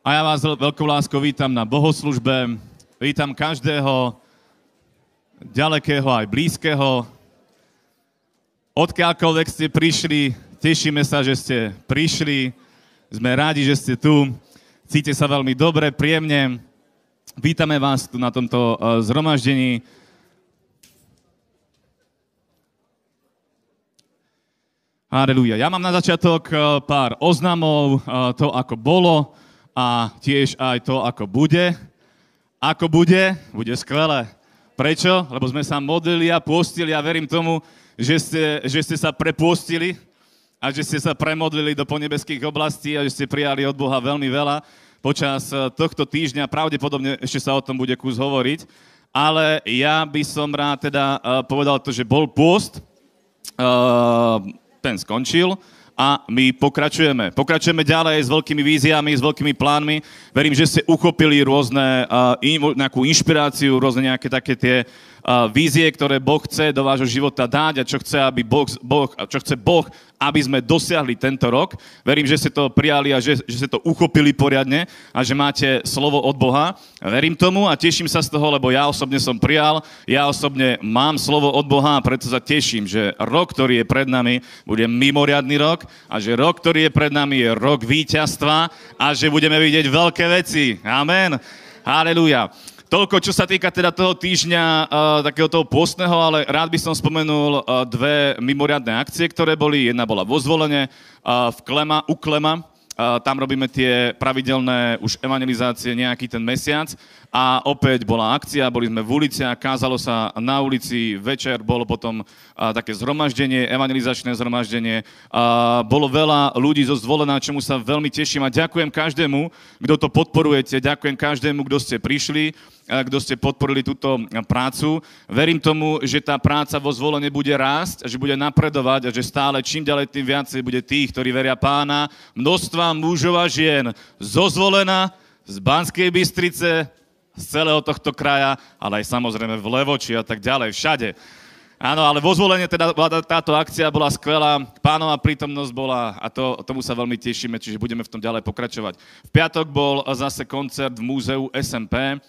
A ja vás veľkou láskou vítam na bohoslužbe. Vítam každého ďalekého aj blízkeho. Odkiaľkoľvek ste prišli, tešíme sa, že ste prišli. Sme rádi, že ste tu. Cíte sa veľmi dobre, príjemne. Vítame vás tu na tomto eh, zhromaždení. Halleluja. Ja mám na začiatok eh, pár oznamov, eh, to ako bolo, a tiež aj to, ako bude. Ako bude? Bude skvelé. Prečo? Lebo sme sa modlili a postili a verím tomu, že ste, že ste sa prepostili a že ste sa premodlili do ponebeských oblastí a že ste prijali od Boha veľmi veľa počas eh, tohto týždňa. Pravdepodobne ešte sa o tom bude kus hovoriť. Ale ja by som rád teda uh, povedal to, že bol pôst, uh, ten skončil, a my pokračujeme. Pokračujeme ďalej s veľkými víziami, s veľkými plánmi. Verím, že ste uchopili rôzne, uh, in, nejakú inšpiráciu, rôzne nejaké také tie vízie, ktoré Boh chce do vášho života dať a čo chce, aby boh, boh, čo chce boh aby sme dosiahli tento rok. Verím, že ste to prijali a že, že ste to uchopili poriadne a že máte slovo od Boha. Verím tomu a teším sa z toho, lebo ja osobne som prijal, ja osobne mám slovo od Boha a preto sa teším, že rok, ktorý je pred nami, bude mimoriadný rok a že rok, ktorý je pred nami, je rok víťazstva a že budeme vidieť veľké veci. Amen. Halelúja. Toľko, čo sa týka teda toho týždňa, uh, takého toho postného, ale rád by som spomenul uh, dve mimoriadne akcie, ktoré boli. Jedna bola vo zvolenie uh, v Klema, u Klema, tam robíme tie pravidelné už evangelizácie nejaký ten mesiac a opäť bola akcia, boli sme v ulici a kázalo sa na ulici, večer bolo potom také zhromaždenie, evangelizačné zhromaždenie. Bolo veľa ľudí zo zvolená, čomu sa veľmi teším a ďakujem každému, kto to podporujete, ďakujem každému, kto ste prišli kto ste podporili túto prácu. Verím tomu, že tá práca vo zvolenie bude rásť, že bude napredovať a že stále čím ďalej tým viacej bude tých, ktorí veria pána. Množstva mužov a žien zozvolená z Banskej Bystrice, z celého tohto kraja, ale aj samozrejme v Levoči a tak ďalej, všade. Áno, ale vo zvolenie teda táto akcia bola skvelá, pánová prítomnosť bola a to, tomu sa veľmi tešíme, čiže budeme v tom ďalej pokračovať. V piatok bol zase koncert v múzeu SMP,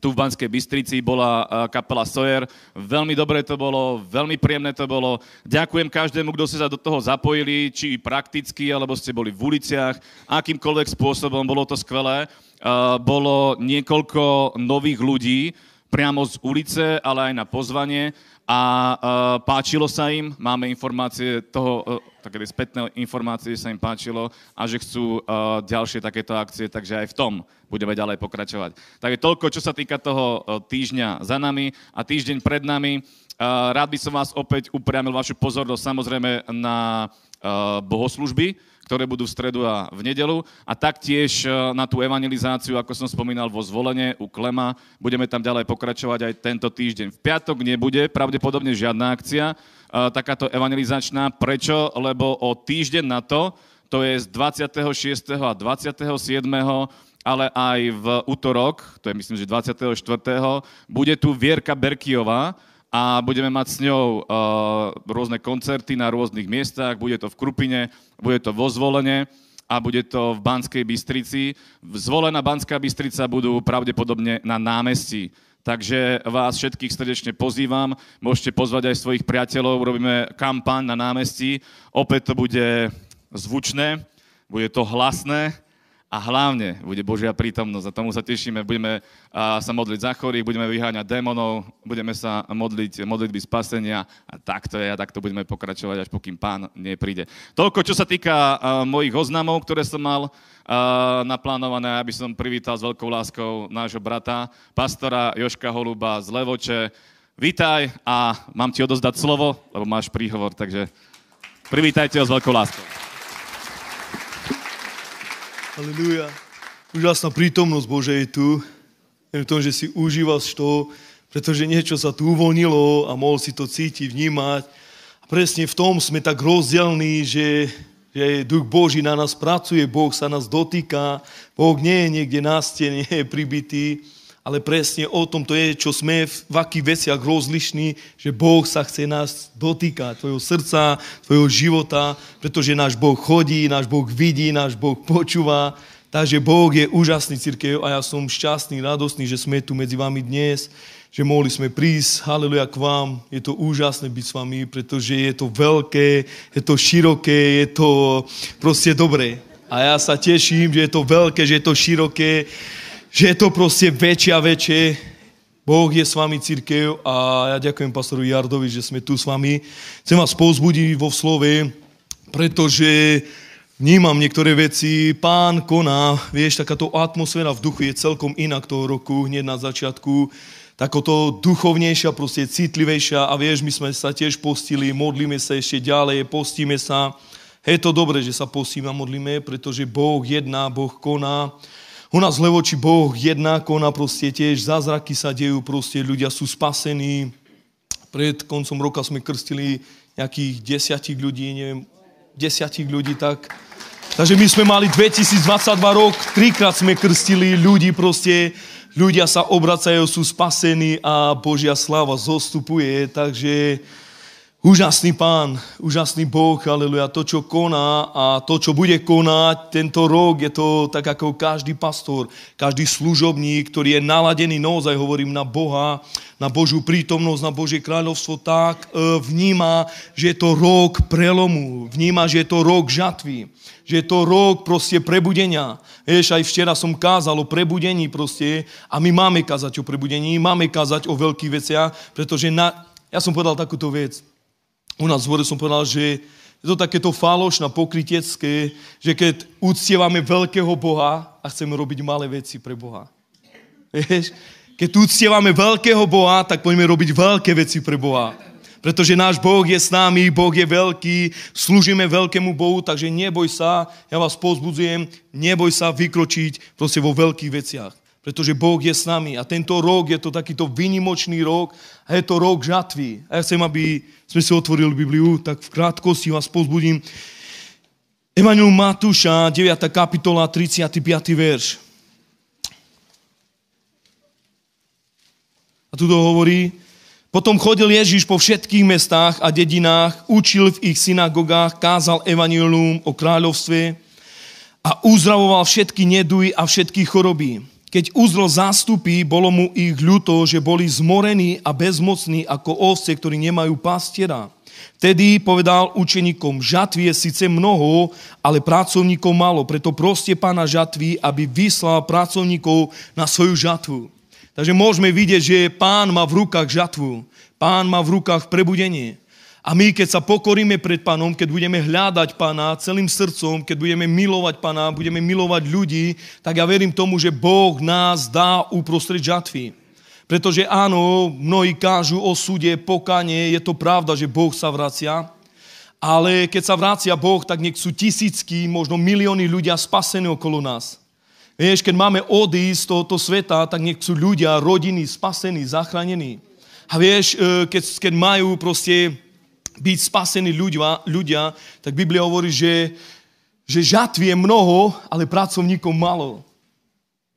tu v Banskej Bystrici bola kapela Sojer. Veľmi dobre to bolo, veľmi príjemné to bolo. Ďakujem každému, kto ste sa do toho zapojili, či prakticky, alebo ste boli v uliciach, akýmkoľvek spôsobom, bolo to skvelé. Bolo niekoľko nových ľudí, priamo z ulice, ale aj na pozvanie a uh, páčilo sa im, máme informácie toho, také spätné informácie, sa im páčilo a že chcú uh, ďalšie takéto akcie, takže aj v tom budeme ďalej pokračovať. Takže toľko, čo sa týka toho uh, týždňa za nami a týždeň pred nami. Uh, rád by som vás opäť upriamil vašu pozornosť samozrejme na uh, bohoslužby, ktoré budú v stredu a v nedelu. A taktiež na tú evangelizáciu, ako som spomínal, vo zvolenie u Klema. Budeme tam ďalej pokračovať aj tento týždeň. V piatok nebude pravdepodobne žiadna akcia, takáto evangelizačná. Prečo? Lebo o týždeň na to, to je z 26. a 27 ale aj v útorok, to je myslím, že 24. bude tu Vierka Berkiová, a budeme mať s ňou uh, rôzne koncerty na rôznych miestach. Bude to v Krupine, bude to vo Zvolene a bude to v Banskej Bystrici. Zvolená Banská Bystrica budú pravdepodobne na námestí. Takže vás všetkých srdečne pozývam. Môžete pozvať aj svojich priateľov. Robíme kampaň na námestí. Opäť to bude zvučné, bude to hlasné a hlavne bude Božia prítomnosť a tomu sa tešíme. Budeme sa modliť za chorých, budeme vyháňať démonov, budeme sa modliť modlitby spasenia a takto je a takto budeme pokračovať, až pokým pán nepríde. Toľko, čo sa týka mojich oznamov, ktoré som mal naplánované, aby som privítal s veľkou láskou nášho brata, pastora Joška Holuba z Levoče. Vítaj a mám ti odozdať slovo, lebo máš príhovor, takže privítajte ho s veľkou láskou. Aleluja. Úžasná prítomnosť Bože je tu. Viem tom, že si užívaš to, pretože niečo sa tu uvoľnilo a mohol si to cítiť, vnímať. A presne v tom sme tak rozdielní, že, že Duch Boží na nás pracuje, Boh sa nás dotýka, Boh nie je niekde na stene, nie je pribitý, ale presne o tom to je, čo sme v, akých veciach rozlišní, že Boh sa chce nás dotýkať, tvojho srdca, tvojho života, pretože náš Boh chodí, náš Boh vidí, náš Boh počúva. Takže Boh je úžasný církev a ja som šťastný, radostný, že sme tu medzi vami dnes, že mohli sme prísť, haleluja, k vám. Je to úžasné byť s vami, pretože je to veľké, je to široké, je to proste dobré. A ja sa teším, že je to veľké, že je to široké, že je to proste väčšie a väčšie. Boh je s vami, církev, a ja ďakujem pastoru Jardovi, že sme tu s vami. Chcem vás pozbudiť vo slove, pretože vnímam niektoré veci, pán koná, vieš, takáto atmosféra v duchu je celkom inak toho roku, hneď na začiatku, takoto duchovnejšia, proste citlivejšia a vieš, my sme sa tiež postili, modlíme sa ešte ďalej, postíme sa. Je to dobré, že sa postíme a modlíme, pretože Boh jedná, Boh koná. V Levoči Boh jedná, koná proste tiež, zázraky sa dejú, proste ľudia sú spasení. Pred koncom roka sme krstili nejakých desiatich ľudí, neviem, desiatich ľudí, tak Takže my sme mali 2022 rok, trikrát sme krstili ľudí proste, ľudia sa obracajú, sú spasení a Božia sláva zostupuje, takže úžasný pán, úžasný Boh, aleluja, to, čo koná a to, čo bude konať tento rok, je to tak ako každý pastor, každý služobník, ktorý je naladený, naozaj hovorím, na Boha, na Božiu prítomnosť, na Božie kráľovstvo, tak e, vníma, že je to rok prelomu, vníma, že je to rok žatvy že je to rok proste prebudenia. Vieš, aj včera som kázal o prebudení proste a my máme kázať o prebudení, máme kázať o veľkých veciach, pretože na, ja som povedal takúto vec. U nás v som povedal, že je to takéto falošné, pokrytecké, že keď uctievame veľkého Boha a chceme robiť malé veci pre Boha. Vieš, keď uctievame veľkého Boha, tak poďme robiť veľké veci pre Boha. Pretože náš Boh je s nami, Boh je veľký, slúžime veľkému Bohu, takže neboj sa, ja vás pozbudzujem, neboj sa vykročiť proste vo veľkých veciach. Pretože Boh je s nami a tento rok je to takýto vynimočný rok a je to rok žatvy. A ja chcem, aby sme si otvorili Bibliu, tak v krátkosti vás pozbudím. Evangelium Matúša, 9. kapitola, 35. verš. A tu to hovorí, potom chodil Ježiš po všetkých mestách a dedinách, učil v ich synagogách, kázal evanilium o kráľovstve a uzdravoval všetky neduj a všetky choroby. Keď uzrel zástupy, bolo mu ich ľúto, že boli zmorení a bezmocní ako ovce, ktorí nemajú pastiera. Vtedy povedal učeníkom, žatvy je síce mnoho, ale pracovníkov málo, preto proste pána žatvy, aby vyslal pracovníkov na svoju žatvu. Takže môžeme vidieť, že pán má v rukách žatvu. Pán má v rukách prebudenie. A my, keď sa pokoríme pred pánom, keď budeme hľadať pána celým srdcom, keď budeme milovať pána, budeme milovať ľudí, tak ja verím tomu, že Boh nás dá uprostred žatvy. Pretože áno, mnohí kážu o súde, pokanie, je to pravda, že Boh sa vracia, ale keď sa vracia Boh, tak nech sú tisícky, možno milióny ľudia spasení okolo nás. Vieš, keď máme odísť z tohoto sveta, tak nech sú ľudia, rodiny spasení, zachránení. A vieš, e, keď, keď majú proste byť spasení ľudia, ľudia, tak Biblia hovorí, že, že žatvy je mnoho, ale pracovníkov malo.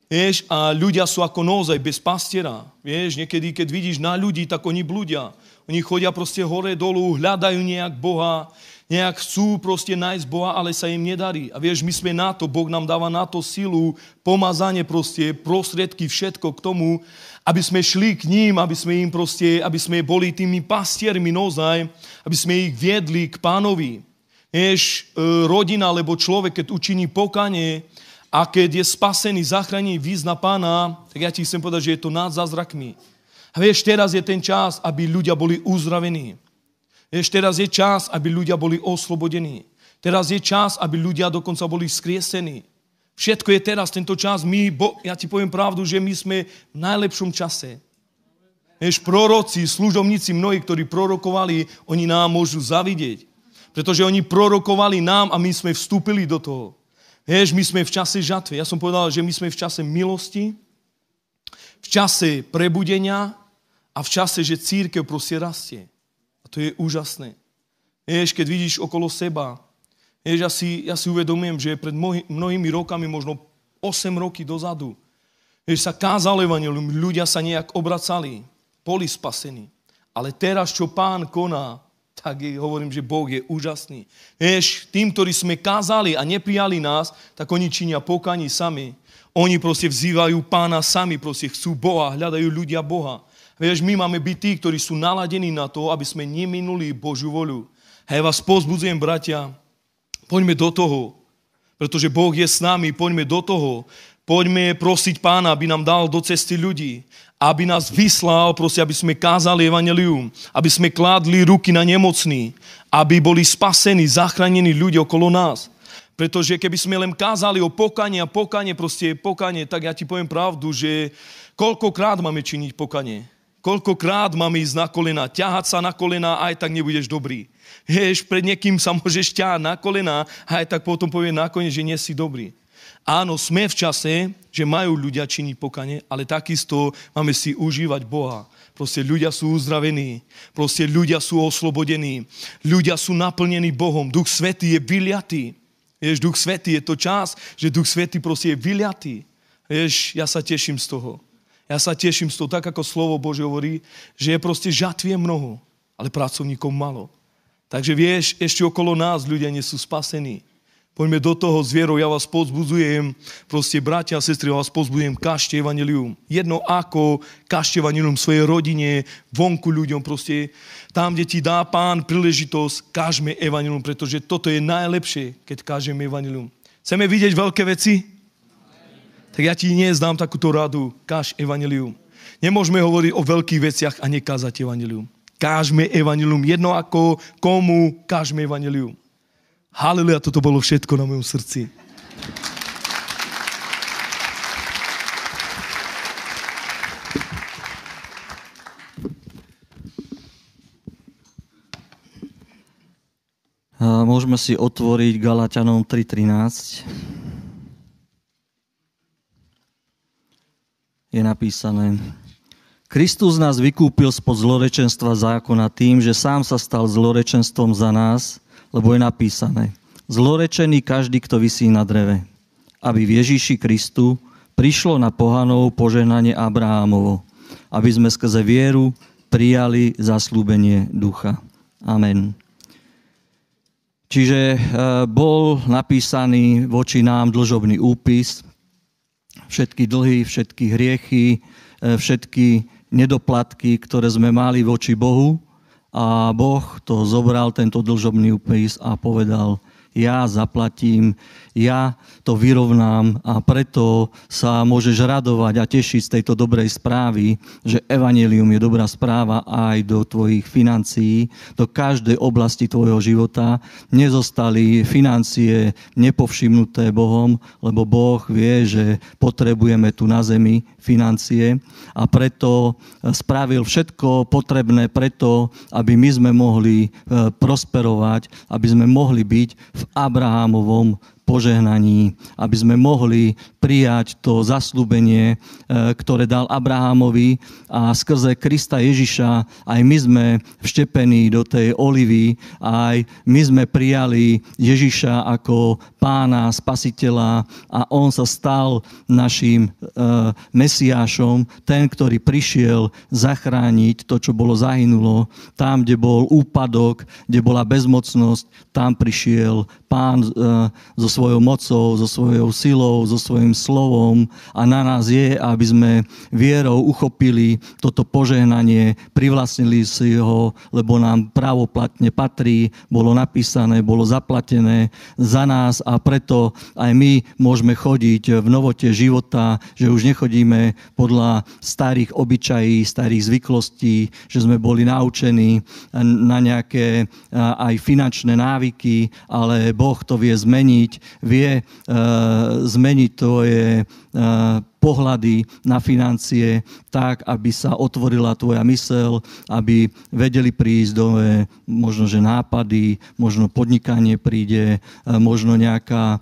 Vieš, a ľudia sú ako naozaj bez pastiera. Vieš, niekedy, keď vidíš na ľudí, tak oni blúdia. Oni chodia proste hore, dolu, hľadajú nejak Boha, nejak chcú proste nájsť Boha, ale sa im nedarí. A vieš, my sme na to, Boh nám dáva na to silu, pomazanie proste, prostriedky, všetko k tomu, aby sme šli k ním, aby sme im proste, aby sme boli tými pastiermi nozaj, aby sme ich viedli k pánovi. Vieš, e, rodina alebo človek, keď učiní pokanie a keď je spasený, zachránený, význa pána, tak ja ti chcem povedať, že je to nad zázrakmi. A vieš, teraz je ten čas, aby ľudia boli uzdravení. Vieš, teraz je čas, aby ľudia boli oslobodení. Teraz je čas, aby ľudia dokonca boli skriesení. Všetko je teraz, tento čas. My, bo, ja ti poviem pravdu, že my sme v najlepšom čase. Vieš, proroci, služobníci, mnohí, ktorí prorokovali, oni nám môžu zavidieť. Pretože oni prorokovali nám a my sme vstúpili do toho. Vieš, my sme v čase žatvy. Ja som povedal, že my sme v čase milosti, v čase prebudenia a v čase, že církev proste rastie. To je úžasné. Vieš, keď vidíš okolo seba, vieš, ja si, ja si uvedomujem, že pred mnohými rokami, možno 8 roky dozadu, vieš, sa kázal evangelium, ľudia sa nejak obracali, boli spasení. Ale teraz, čo pán koná, tak hovorím, že Boh je úžasný. Vieš, tým, ktorí sme kázali a neprijali nás, tak oni činia pokaní sami. Oni proste vzývajú pána sami, proste chcú Boha, hľadajú ľudia Boha. Vieš, my máme byť tí, ktorí sú naladení na to, aby sme neminuli Božiu voľu. Hej, vás pozbudzujem, bratia, poďme do toho, pretože Boh je s nami, poďme do toho. Poďme prosiť pána, aby nám dal do cesty ľudí aby nás vyslal, proste, aby sme kázali evanelium, aby sme kládli ruky na nemocný, aby boli spasení, zachránení ľudia okolo nás. Pretože keby sme len kázali o pokanie a pokanie, proste pokanie, tak ja ti poviem pravdu, že koľkokrát máme činiť pokanie. Koľkokrát máme ísť na kolena, ťahať sa na kolena, aj tak nebudeš dobrý. Vieš, pred niekým sa môžeš ťahať na kolena, aj tak potom povie nakoniec, že nie si dobrý. Áno, sme v čase, že majú ľudia činiť pokane, ale takisto máme si užívať Boha. Proste ľudia sú uzdravení, proste ľudia sú oslobodení, ľudia sú naplnení Bohom, Duch Svetý je vyliatý. Vieš, Duch Svetý je to čas, že Duch Svetý proste je vyliatý. Vieš, ja sa teším z toho. Ja sa teším z toho, tak ako slovo Bože hovorí, že je proste žatvie mnoho, ale pracovníkov malo. Takže vieš, ešte okolo nás ľudia nie sú spasení. Poďme do toho s vierou, ja vás pozbudzujem, proste bratia a sestry, ja vás pozbudzujem, kažte evanilium. Jedno ako, kažte evanilium svojej rodine, vonku ľuďom, proste tam, kde ti dá pán príležitosť, kažme evanilium, pretože toto je najlepšie, keď kažeme evanilium. Chceme vidieť veľké veci? Tak ja ti dnes dám takúto radu, kaž evanilium. Nemôžeme hovoriť o veľkých veciach a nekázať evanilium. Kážme evanilium jedno ako, komu kážme evanilium. Haleluja, toto bolo všetko na mojom srdci. Môžeme si otvoriť Galatianom 3.13. Je napísané, Kristus nás vykúpil spod zlorečenstva zákona tým, že sám sa stal zlorečenstvom za nás, lebo je napísané, zlorečený každý, kto vysí na dreve, aby v Ježíši Kristu prišlo na pohanov požehnanie Abrahámovo, aby sme skrze vieru prijali zaslúbenie ducha. Amen. Čiže e, bol napísaný voči nám dlžobný úpis, všetky dlhy, všetky hriechy, e, všetky nedoplatky, ktoré sme mali voči Bohu, a Boh to zobral, tento dlžobný úpis a povedal, ja zaplatím, ja to vyrovnám a preto sa môžeš radovať a tešiť z tejto dobrej správy, že evanelium je dobrá správa aj do tvojich financií, do každej oblasti tvojho života. Nezostali financie nepovšimnuté Bohom, lebo Boh vie, že potrebujeme tu na zemi financie a preto spravil všetko potrebné preto, aby my sme mohli e, prosperovať, aby sme mohli byť v Abrahámovom požehnaní, aby sme mohli prijať to zaslúbenie, e, ktoré dal Abrahamovi a skrze Krista Ježiša aj my sme vštepení do tej olivy, aj my sme prijali Ježiša ako pána, spasiteľa a on sa stal našim e, mesiášom, ten, ktorý prišiel zachrániť to, čo bolo zahynulo. Tam, kde bol úpadok, kde bola bezmocnosť, tam prišiel pán e, so svojou mocou, so svojou silou, so svojím slovom a na nás je, aby sme vierou uchopili toto požehnanie, privlastnili si ho, lebo nám právoplatne patrí, bolo napísané, bolo zaplatené za nás a preto aj my môžeme chodiť v novote života, že už nechodíme podľa starých obyčají, starých zvyklostí, že sme boli naučení na nejaké aj finančné návyky, ale Boh to vie zmeniť, vie zmeniť tvoje pohľady na financie tak, aby sa otvorila tvoja mysel, aby vedeli prísť nové, možno, že nápady, možno podnikanie príde, možno nejaká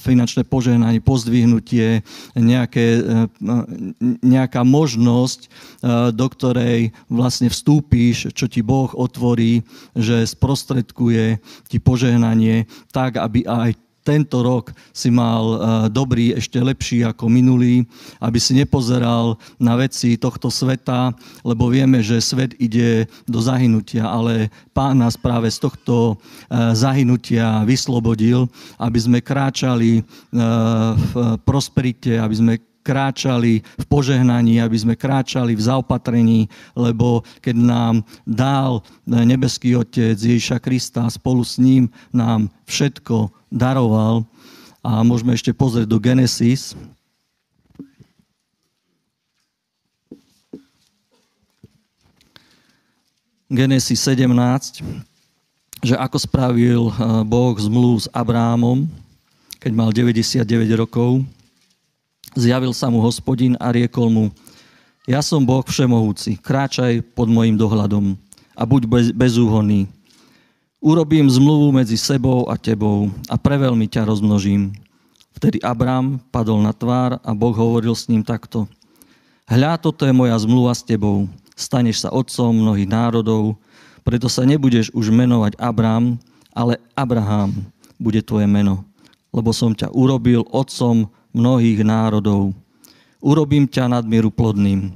finančné požehnanie, pozdvihnutie, nejaké, nejaká možnosť, do ktorej vlastne vstúpíš, čo ti Boh otvorí, že sprostredkuje ti požehnanie tak, aby aj tento rok si mal eh, dobrý, ešte lepší ako minulý, aby si nepozeral na veci tohto sveta, lebo vieme, že svet ide do zahynutia, ale Pán nás práve z tohto eh, zahynutia vyslobodil, aby sme kráčali v prosperite, aby sme kráčali v požehnaní, aby sme kráčali v zaopatrení, lebo keď nám dal nebeský Otec Ježiša Krista spolu s ním nám všetko daroval. A môžeme ešte pozrieť do Genesis. Genesis 17, že ako spravil eh, Boh zmluv s Abrámom, keď mal 99 rokov, Zjavil sa mu hospodin a riekol mu, ja som Boh všemohúci, kráčaj pod mojim dohľadom a buď bez, bezúhonný. Urobím zmluvu medzi sebou a tebou a preveľmi ťa rozmnožím. Vtedy Abram padol na tvár a Boh hovoril s ním takto. Hľa, toto je moja zmluva s tebou. Staneš sa otcom mnohých národov, preto sa nebudeš už menovať Abram, ale Abraham bude tvoje meno, lebo som ťa urobil otcom mnohých národov. Urobím ťa nadmieru plodným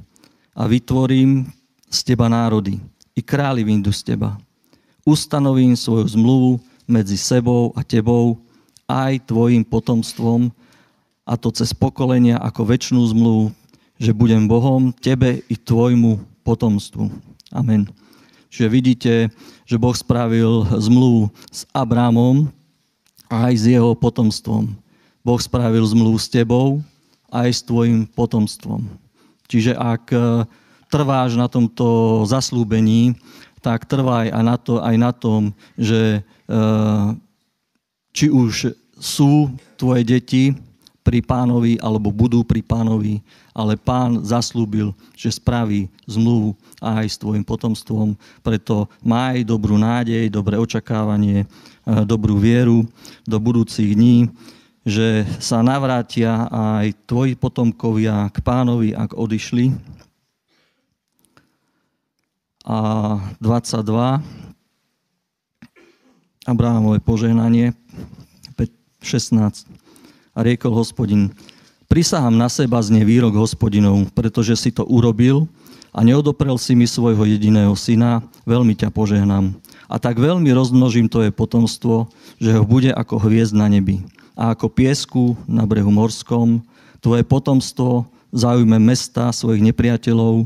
a vytvorím z teba národy i králi vyjdu z teba. Ustanovím svoju zmluvu medzi sebou a tebou aj tvojim potomstvom a to cez pokolenia ako väčšnú zmluvu, že budem Bohom tebe i tvojmu potomstvu. Amen. Čiže vidíte, že Boh spravil zmluvu s Abrámom aj s jeho potomstvom. Boh spravil zmluvu s tebou aj s tvojim potomstvom. Čiže ak e, trváš na tomto zaslúbení, tak trvaj aj na, to, aj na tom, že e, či už sú tvoje deti pri pánovi, alebo budú pri pánovi, ale pán zaslúbil, že spraví zmluvu aj s tvojim potomstvom. Preto maj dobrú nádej, dobré očakávanie, e, dobrú vieru do budúcich dní že sa navrátia aj tvoji potomkovia k pánovi, ak odišli. A 22. Abrahamové požehnanie, 16. A riekol hospodin, prisahám na seba znie výrok hospodinov, pretože si to urobil a neodoprel si mi svojho jediného syna, veľmi ťa požehnám. A tak veľmi rozmnožím tvoje potomstvo, že ho bude ako hviezd na nebi a ako piesku na brehu morskom. Tvoje potomstvo zaujme mesta svojich nepriateľov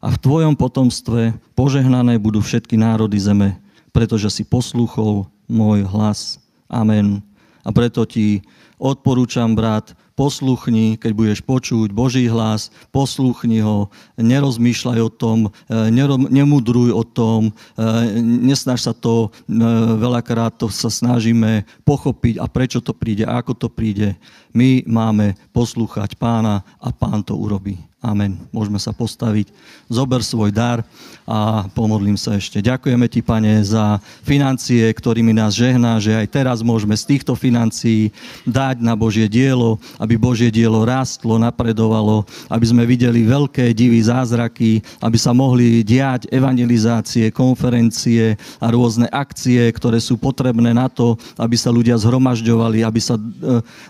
a v tvojom potomstve požehnané budú všetky národy zeme, pretože si poslúchol môj hlas. Amen. A preto ti odporúčam, brat, posluchni, keď budeš počuť Boží hlas, posluchni ho, nerozmýšľaj o tom, e, nemudruj o tom, e, nesnaž sa to, e, veľakrát to sa snažíme pochopiť a prečo to príde, ako to príde. My máme poslúchať pána a pán to urobí. Amen. Môžeme sa postaviť. Zober svoj dar a pomodlím sa ešte. Ďakujeme ti, pane, za financie, ktorými nás žehná, že aj teraz môžeme z týchto financií dať na Božie dielo, aby Božie dielo rástlo, napredovalo, aby sme videli veľké divy, zázraky, aby sa mohli diať evangelizácie, konferencie a rôzne akcie, ktoré sú potrebné na to, aby sa ľudia zhromažďovali, aby sa e,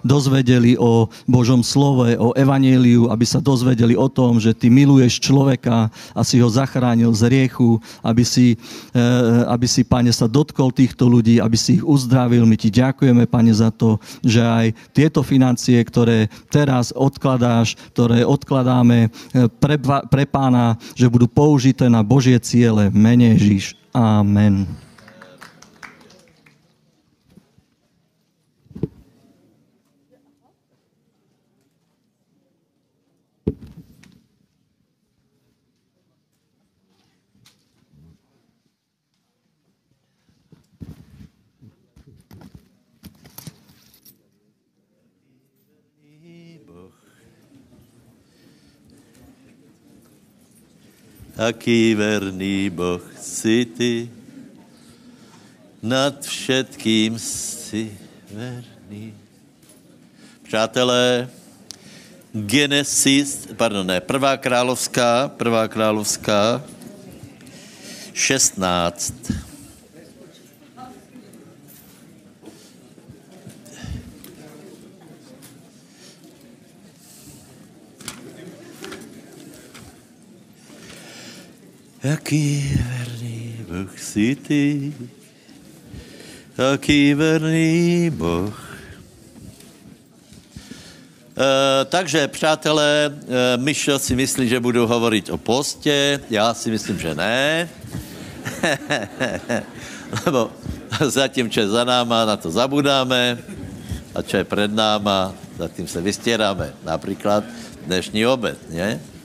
dozvedeli o Božom slove, o evaníliu, aby sa dozvedeli o tom, že ty miluješ človeka a si ho zachránil z riechu, aby si, e, aby si, pane, sa dotkol týchto ľudí, aby si ich uzdravil. My ti ďakujeme, pane, za to, že aj tieto financie, ktoré teraz odkladáš, ktoré odkladáme e, pre, pre pána, že budú použité na Božie ciele. Mene Ježiš. Amen. Aký verný Boh si ty, nad všetkým si verný. Přátelé, Genesis, pardon, ne, prvá královská, prvá královská, 16. Jaký verný Boh si ty, jaký verný Boh. E, takže, přátelé, e, Mišo si myslí, že budu hovoriť o poste, já si myslím, že ne. Lebo zatím, čo je za náma, na to zabudáme a čo je pred náma, za tým se vystieráme. Napríklad dnešní obed, nie?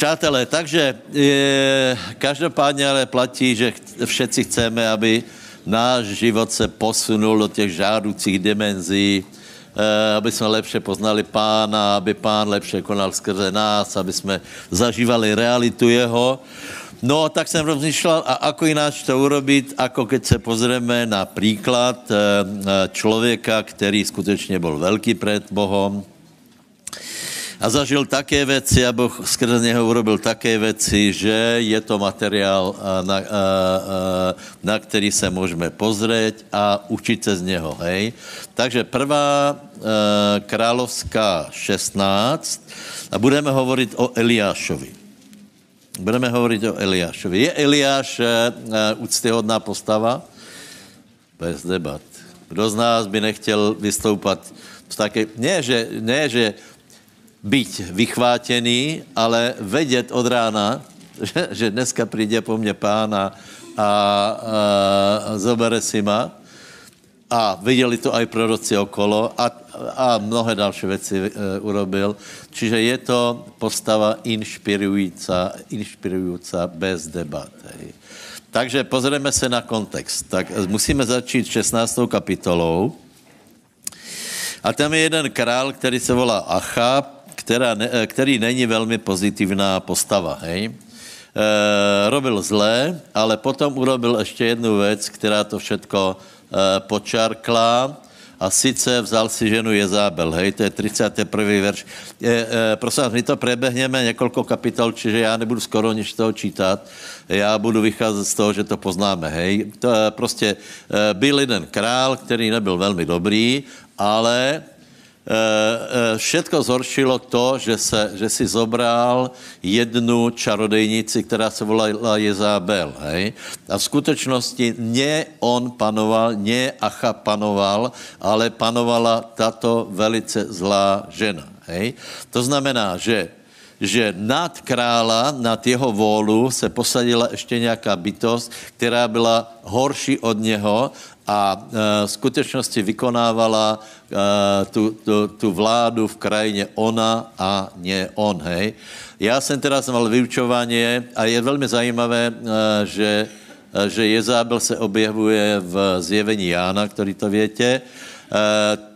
Přátelé, takže je, každopádně ale platí, že všetci chceme, aby náš život se posunul do těch žádoucích dimenzí, eh, aby jsme lepše poznali pána, aby pán lepše konal skrze nás, aby jsme zažívali realitu jeho. No, tak jsem rozmýšlel, a ako ináč to urobiť, ako keď se pozrieme na príklad eh, člověka, který skutečně byl velký před Bohom, a zažil také veci a Boh skrze něho urobil také veci, že je to materiál, na, na který se můžeme pozrieť a učiť se z něho. Hej? Takže prvá královská 16 a budeme hovoriť o Eliášovi. Budeme hovoriť o Eliášovi. Je Eliáš úctyhodná postava? Bez debat. Kdo z nás by nechtěl vystoupat v také... Nie, že, nie, že byť vychvátený, ale vedět od rána, že, dneska přijde po mně pán a, a, a zobere si ma. A viděli to aj proroci okolo a, a mnohé další věci e, urobil. Čiže je to postava inšpirující, inšpirující bez debat. Hej. Takže pozrieme se na kontext. Tak musíme začít 16. kapitolou. A tam je jeden král, který se volá Achab, která, eh, který není velmi pozitivná postava, hej? E, robil zlé, ale potom urobil ještě jednu věc, která to všetko e, počarkla a sice vzal si ženu Jezábel, hej, to je 31. verš. E, e, prosím vás, my to prebehneme několik kapitol, čiže já nebudu skoro nič toho čítat, já budu vycházet z toho, že to poznáme, hej. To je prostě e, byl jeden král, který nebyl velmi dobrý, ale Eh, eh, všetko zhoršilo to, že, se, že si zobral jednu čarodejnici, která se volala Jezábel. Hej? A v skutečnosti ne on panoval, ne Acha panoval, ale panovala tato velice zlá žena. Hej? To znamená, že že nad krála, nad jeho vôlu se posadila ještě nějaká bytost, která byla horší od něho a e, v skutečnosti vykonávala e, tu, tu, tu vládu v krajině ona a ne on, hej. Já jsem teda mal vyučování a je velmi zajímavé, e, že, že Jezábel se objevuje v zjevení Jána, který to větě,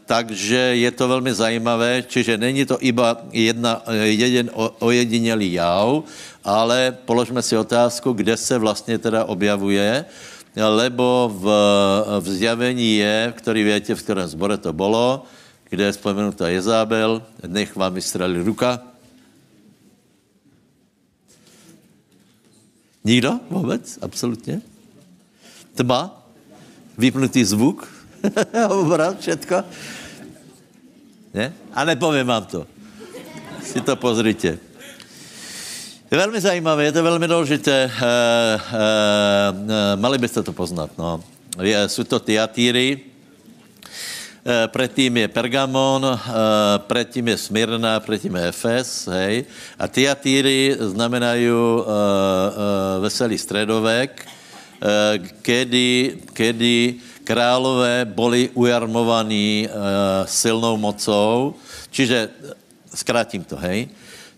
takže je to velmi zajímavé, čiže není to iba jedna, jeden ojedinělý jav, ale položme si otázku, kde se vlastně teda objavuje lebo v, v zjavení je, který větě, v kterém zbore to bylo, kde je spomenutá Jezábel, nech vám vystrali ruka. Nikdo vůbec? Absolutně? Tma? Vypnutý zvuk? Obraz, všetko? Ne? A nepovím vám to. Si to pozrite. Velmi zajímavé, je to velmi důležité. E, e, mali byste to poznat. No. Je, jsou to Tiatýry, e, predtým je Pergamon, e, predtým je Smyrna, predtým je Efes, hej. A Tiatýry znamenají e, e, veselý středovek, e, kedy, kedy králové boli ujarmovaní e, silnou mocou, čiže zkrátím to, hej.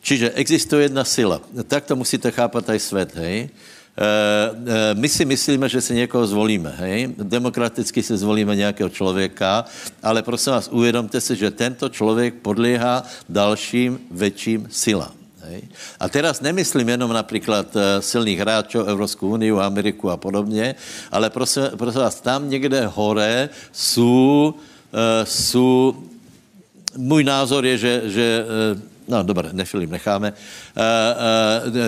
Čiže existuje jedna sila. Tak to musíte chápat aj svet, hej. E, e, my si myslíme, že si někoho zvolíme, hej. Demokraticky si zvolíme nějakého člověka, ale prosím vás, uvědomte si, že tento člověk podléhá dalším väčším silám. Hej. A teraz nemyslím jenom například e, silných hráčov, Evropskou unii, Ameriku a podobně, ale prosím, prosím vás, tam někde hore jsou, jsou můj názor je, že, že no dobré, nefilím, necháme. E,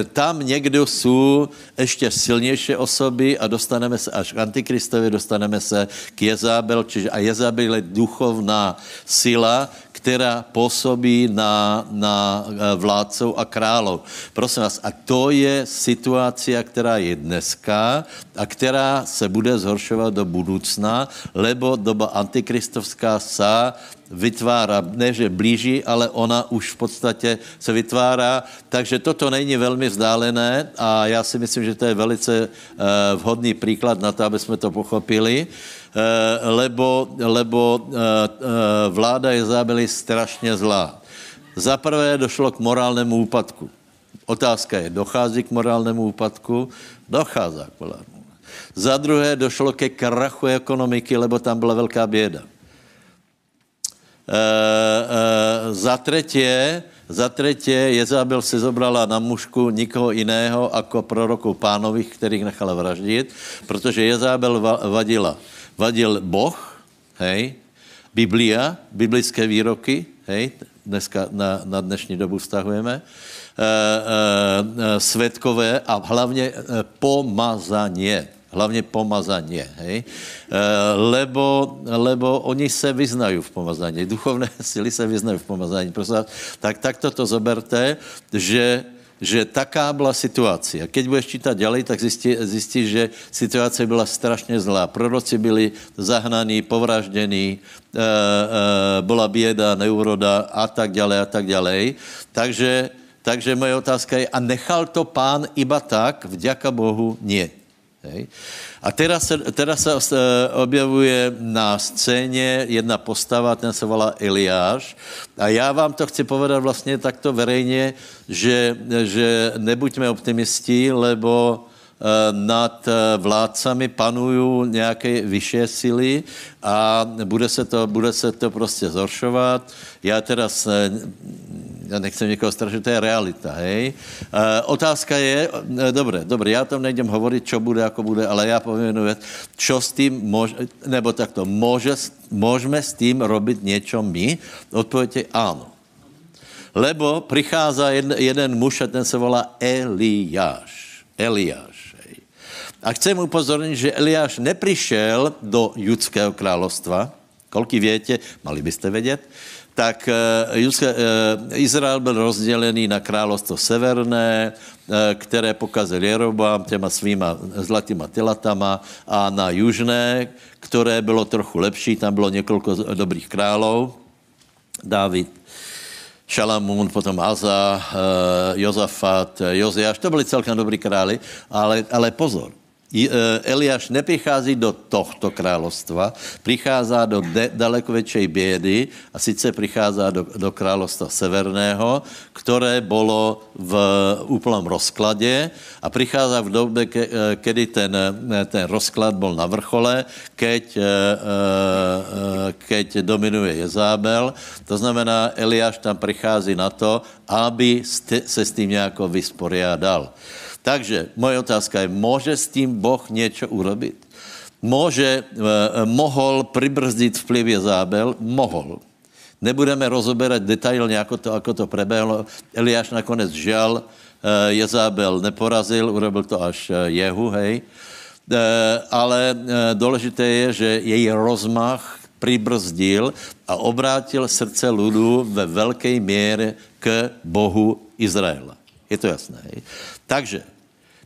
e, tam někdo jsou ještě silnější osoby a dostaneme se až k Antikristovi, dostaneme se k Jezábel, čiže a Jezabel je duchovná sila, která působí na, na eh, vládcov a králov. Prosím vás, a to je situace, která je dneska a která se bude zhoršovat do budoucna, lebo doba antikristovská sa vytvára, ne že blíží, ale ona už v podstatě se vytvárá, takže toto není velmi vzdálené a já si myslím, že to je velice uh, vhodný příklad na to, aby jsme to pochopili, uh, lebo, lebo uh, vláda Jezabeli strašně zlá. Za prvé došlo k morálnému úpadku. Otázka je, dochází k morálnému úpadku? Dochází k morálnému. Za druhé došlo ke krachu ekonomiky, lebo tam byla velká běda. E, e, za třetí, za třetí Jezabel si zobrala na mužku nikoho jiného jako proroků pánových, kterých nechala vraždit, protože Jezabel vadila. Vadil Boh, hej, Biblia, biblické výroky, hej, dneska na, na dnešní dobu vztahujeme, e, e, svetkové a hlavně pomazanie hlavně pomazaně, hej? E, lebo, lebo oni se vyznají v pomazání, duchovné síly se vyznají v pomazání. Prosím, tak, tak toto zoberte, že že taká byla situace. Keď budeš čítat ďalej, tak zjistí, zjistí, že situace byla strašně zlá. Proroci byli zahnaní, povraždení, e, e, byla běda, neuroda a tak dále a tak dále. Takže, takže moje otázka je, a nechal to pán iba tak? Vďaka Bohu nie. Hej. A teraz teraz se eh, objevuje na scéně jedna postava, ten se volá Eliáš. A já vám to chci povedat vlastně takto verejně, že, že nebuďme optimisti, lebo nad eh, vládcami panují nějaké vyšší síly a bude se to, bude se to prostě zhoršovat. Já teraz já nechcem někoho strašit, to je realita, hej. Otázka je, e, dobré, dobré, já tam nejdem hovoriť, čo bude, ako bude, ale já povím jednu věc, čo s tím, môže, nebo takto, môže, môžeme s tím robiť niečo my? Odpověď je áno. Lebo prichádza jeden, jeden muž a ten se volá Eliáš. Eliáš. A chcem upozornit, že Eliáš neprišel do judského královstva, Koľky viete, mali byste vědět, tak eh, eh, Izrael byl rozdělený na královstvo severné, eh, které pokazil Jerobám těma svýma zlatýma telatama a na južné, které bylo trochu lepší, tam bylo několik dobrých králov, Dávid, Šalamún, potom Aza, Jozafat, Joziáš, to byli celkem dobrí králi, ale, ale pozor, E, Eliáš neprichází do tohto královstva, přichází do de, daleko větší bědy a sice přichází do, do královstva severného, které bylo v úplnom rozkladě a přichází v době, ke, e, kedy ten, ten rozklad byl na vrchole, keď, e, keď dominuje Jezábel. To znamená, Eliáš tam přichází na to, aby se s tím nějako vysporiadal. Takže moje otázka je, může s tím Boh něco urobit? Může, eh, mohl pribrzdit vplyv Jezábel? Mohl. Nebudeme rozoberať detailně, ako to, ako to prebehlo. Eliáš nakonec žal, eh, Jezábel neporazil, urobil to až eh, Jehu, hej. Ale důležité je, že její rozmach pribrzdil a obrátil srdce ludu ve velké míře k Bohu Izraela. Je to jasné. Hej? Takže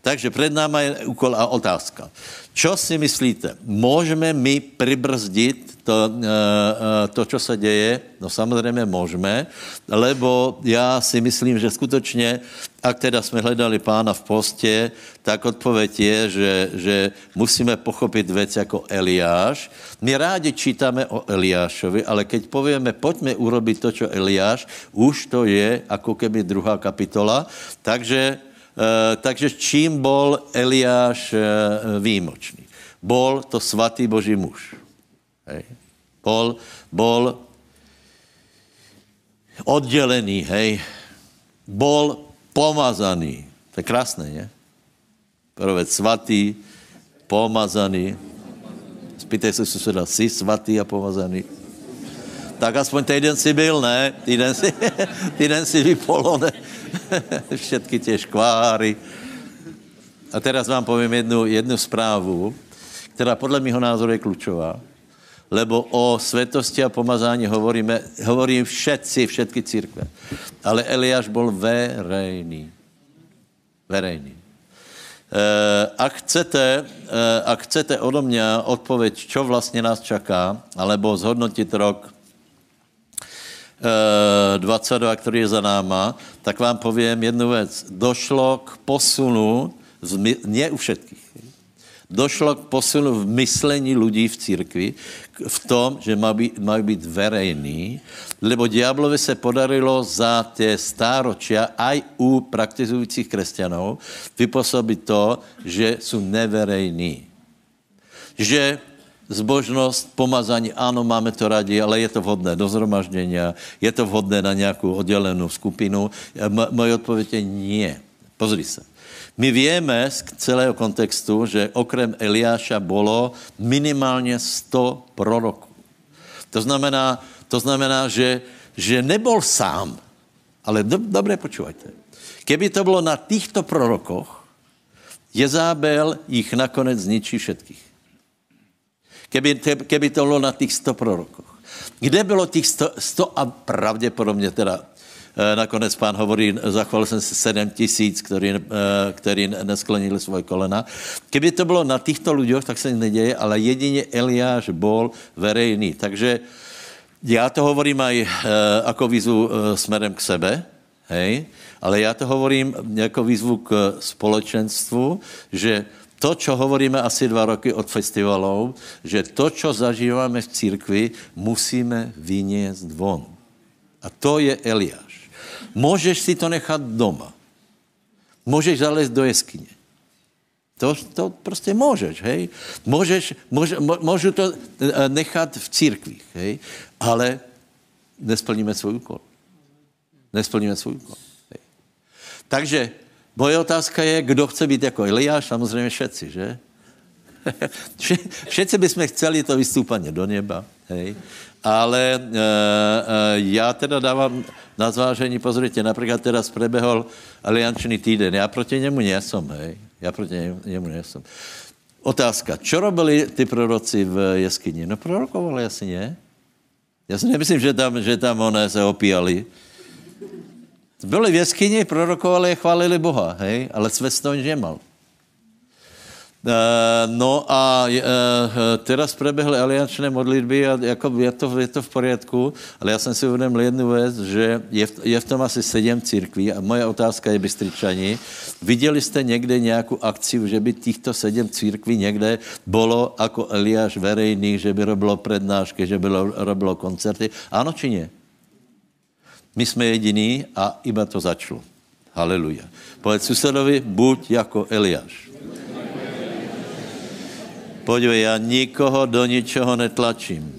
takže před náma je úkol a otázka. Čo si myslíte? Můžeme my pribrzdit to, eh, eh, to, čo se děje? No samozřejmě můžeme, lebo já si myslím, že skutečně, ak teda jsme hledali pána v postě, tak odpověď je, že, že musíme pochopit věc jako Eliáš. My rádi čítáme o Eliášovi, ale keď povieme, pojďme urobiť to, čo Eliáš, už to je ako keby druhá kapitola. Takže takže čím bol Eliáš eh, výjimočný? Bol to svatý Boží muž. Hej. Bol, bol oddelený, hej. Bol pomazaný. To je krásné, nie? Prvé svatý, pomazaný. Spýtaj sa suseda, si svatý a pomazaný? Tak aspoň týden si byl, ne? Týden si, týden si vypolo, ne? Všetky tie škváry. A teraz vám povím jednu, jednu správu, která podle mého názoru je klučová. lebo o svetosti a pomazání hovoríme, hovorí všetci, všetky církve. Ale Eliáš bol verejný. Verejný. Eh, ak chcete, eh, ak chcete odo mňa odpoveď, čo vlastně nás čaká, alebo zhodnotit rok 22, který je za náma, tak vám povím jednu věc. Došlo k posunu, nie u všetkých, došlo k posunu v myslení lidí v církvi, v tom, že mají být verejný, lebo diablovi se podarilo za tie stáročia aj u praktizujících křesťanů vypůsobit to, že jsou neverejní. Že zbožnost, pomazání, ano, máme to rádi, ale je to vhodné do zhromaždění, je to vhodné na nějakou oddělenou skupinu. Moje odpověď je nie. Pozri se. My vieme z celého kontextu, že okrem Eliáša bolo minimálně 100 proroků. To znamená, to znamená že, že nebol sám. Ale do, dobre počúvajte. Keby to bylo na týchto prorokoch, Jezábel jich nakonec zničí všetkých. Keby, keby to bylo na těch 100 prorokoch. Kde bylo těch 100, 100 a pravděpodobně teda Eh, nakonec pán hovorí, zachoval jsem si sedm tisíc, který, eh, který nesklenili svoje kolena. Kdyby to bylo na těchto lidech, tak se nic neděje, ale jedině Eliáš bol verejný. Takže já to hovorím aj eh, jako výzvu směrem k sebe, hej, ale já to hovorím jako výzvu k společenstvu, že to, čo hovoríme asi dva roky od festivalov, že to, čo zažíváme v církvi, musíme vyniesť von. A to je Eliáš. Můžeš si to nechat doma. Můžeš zalézt do jeskyně. To, to prostě můžeš, hej. Můžeš, může, můžu to eh, nechat v církvích, hej. Ale nesplníme svůj úkol. Nesplníme svůj úkol. Hej. Takže moje otázka je, kdo chce být jako Eliáš, samozřejmě všetci, že? Všetci bychom chceli to vystúpanie do neba, hej. Ale e, e, já teda dávám na zvážení, pozrite, například teraz prebehol aliančný týden, já proti němu nesom, hej. Já proti němu nesom. Otázka, čo robili ty proroci v jeskyni? No prorokovali asi ne. Já si nemyslím, že tam, že tam oné se opíjali. Byli v jeskyni, prorokovali a chválili Boha, hej, ale svět to nemal. Eh, no a uh, teraz prebehly aliančné modlitby a jako je, to, je to v poriadku, ale já jsem si uvědomil jednu věc, že je je v tom asi sedm církví a moje otázka je, bystričani, viděli jste někde nějakou akci, že by těchto sedm církví někde bylo jako Eliáš verejný, že by robilo prednášky, že by robilo koncerty? Ano či ne? My jsme jediní a iba to začalo. Haleluja. Povedz susedovi, buď jako Eliáš. Podívej, já nikoho do ničeho netlačím.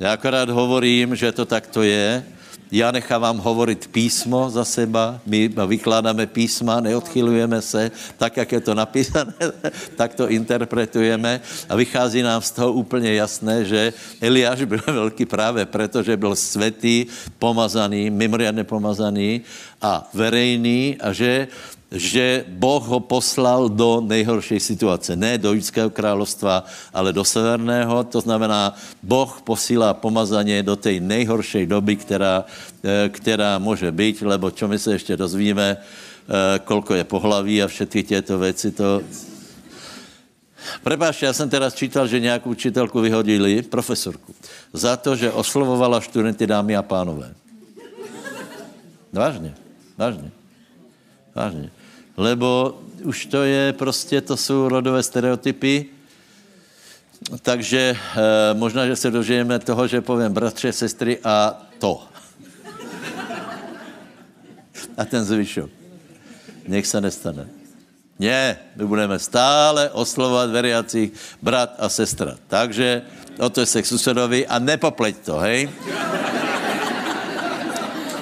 Já akorát hovorím, že to takto je. Já nechávám hovorit písmo za seba, my vykládáme písma, neodchylujeme se, tak, jak je to napísané, tak to interpretujeme. A vychází nám z toho úplně jasné, že Eliáš byl velký právě proto, že byl světý, pomazaný, mimoriadne pomazaný a verejný a že že Boh ho poslal do nejhorší situace. Ne do judského královstva, ale do severného. To znamená, Boh posílá pomazaně do té nejhorší doby, která, eh, která může být, lebo čo my se ještě dozvíme, eh, kolko je pohlaví a všetky těto věci, to... Prepášte, já jsem teraz čítal, že nějakou učitelku vyhodili, profesorku, za to, že oslovovala študenty dámy a pánové. Vážně, vážně, vážně lebo už to je prostě, to jsou rodové stereotypy, takže e, možná, že se dožijeme toho, že povím bratře, sestry a to. A ten zvyšok. Nech se nestane. Ne, my budeme stále oslovovat veriacích brat a sestra. Takže o to je se k susedovi a nepopleť to, hej?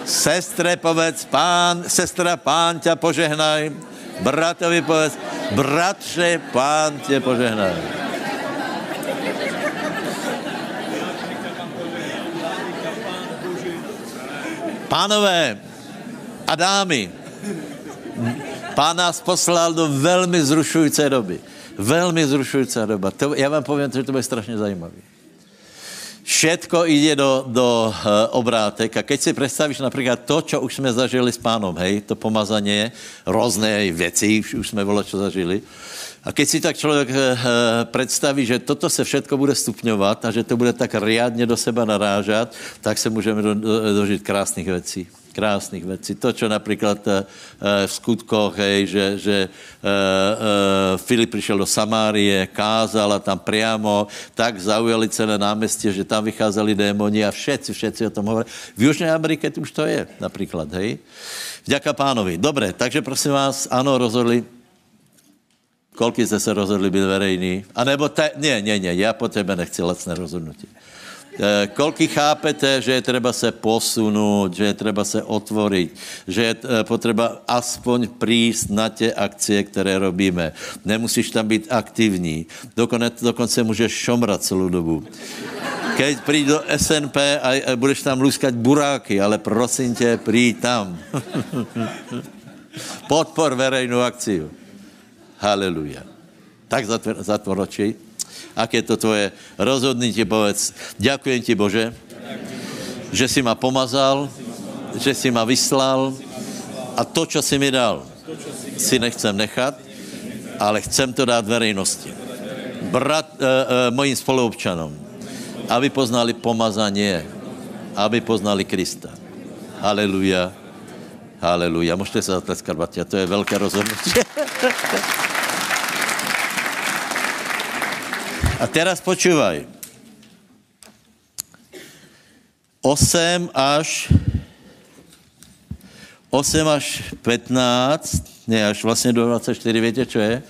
Sestre, povedz, pán, sestra, pán ťa požehnaj. Bratovi povedz, bratře, pán tě požehnaj. Pánové a dámy, pán nás poslal do velmi zrušující doby. Velmi zrušující doba. To, já vám povím, že to bude strašně zajímavé. Všetko ide do, do uh, obrátek a keď si predstavíš napríklad to, čo už sme zažili s pánom, hej, to pomazanie, rôzne veci, už sme bolo čo zažili. A keď si tak člověk uh, predstaví, že toto se všetko bude stupňovat a že to bude tak riadně do seba narážat, tak se můžeme do, do, dožít krásných věcí krásnych vecí. To, čo napríklad uh, v skutkoch, hej, že, že uh, Filip prišiel do Samárie, kázal a tam priamo tak zaujali celé námestie, že tam vycházeli démoni a všetci, všetci o tom hovorili. V Južnej Amerike už to je napríklad, hej. Vďaka pánovi. Dobre, takže prosím vás, áno, rozhodli, Koľký ste sa rozhodli byť verejní? A nebo te... Nie, nie, nie, ja po tebe nechci lacné rozhodnutie. Eh, koľký chápete, že je treba se posunúť, že je treba se otvoriť, že je eh, potreba aspoň prísť na tie akcie, ktoré robíme. Nemusíš tam byť aktivní. Dokonce, dokonce můžeš šomrať celú dobu. Keď príď do SNP a budeš tam luskať buráky, ale prosím tě, príď tam. Podpor verejnú akciu. Haleluja. Tak zatvor, zatvor oči aké to tvoje rozhodnutie, povedz, ďakujem ti Bože, že si ma pomazal, že si ma vyslal a to, čo si mi dal, si nechcem nechat, ale chcem to dát verejnosti. Brat, e, e, mojim spoluobčanom, aby poznali pomazanie, aby poznali Krista. Haleluja. Haleluja. Môžete sa zatleskať, Batia, to je veľké rozhodnutie. A teraz počúvaj. 8 až 8 až 15, ne, až vlastne do 24, viete, čo je?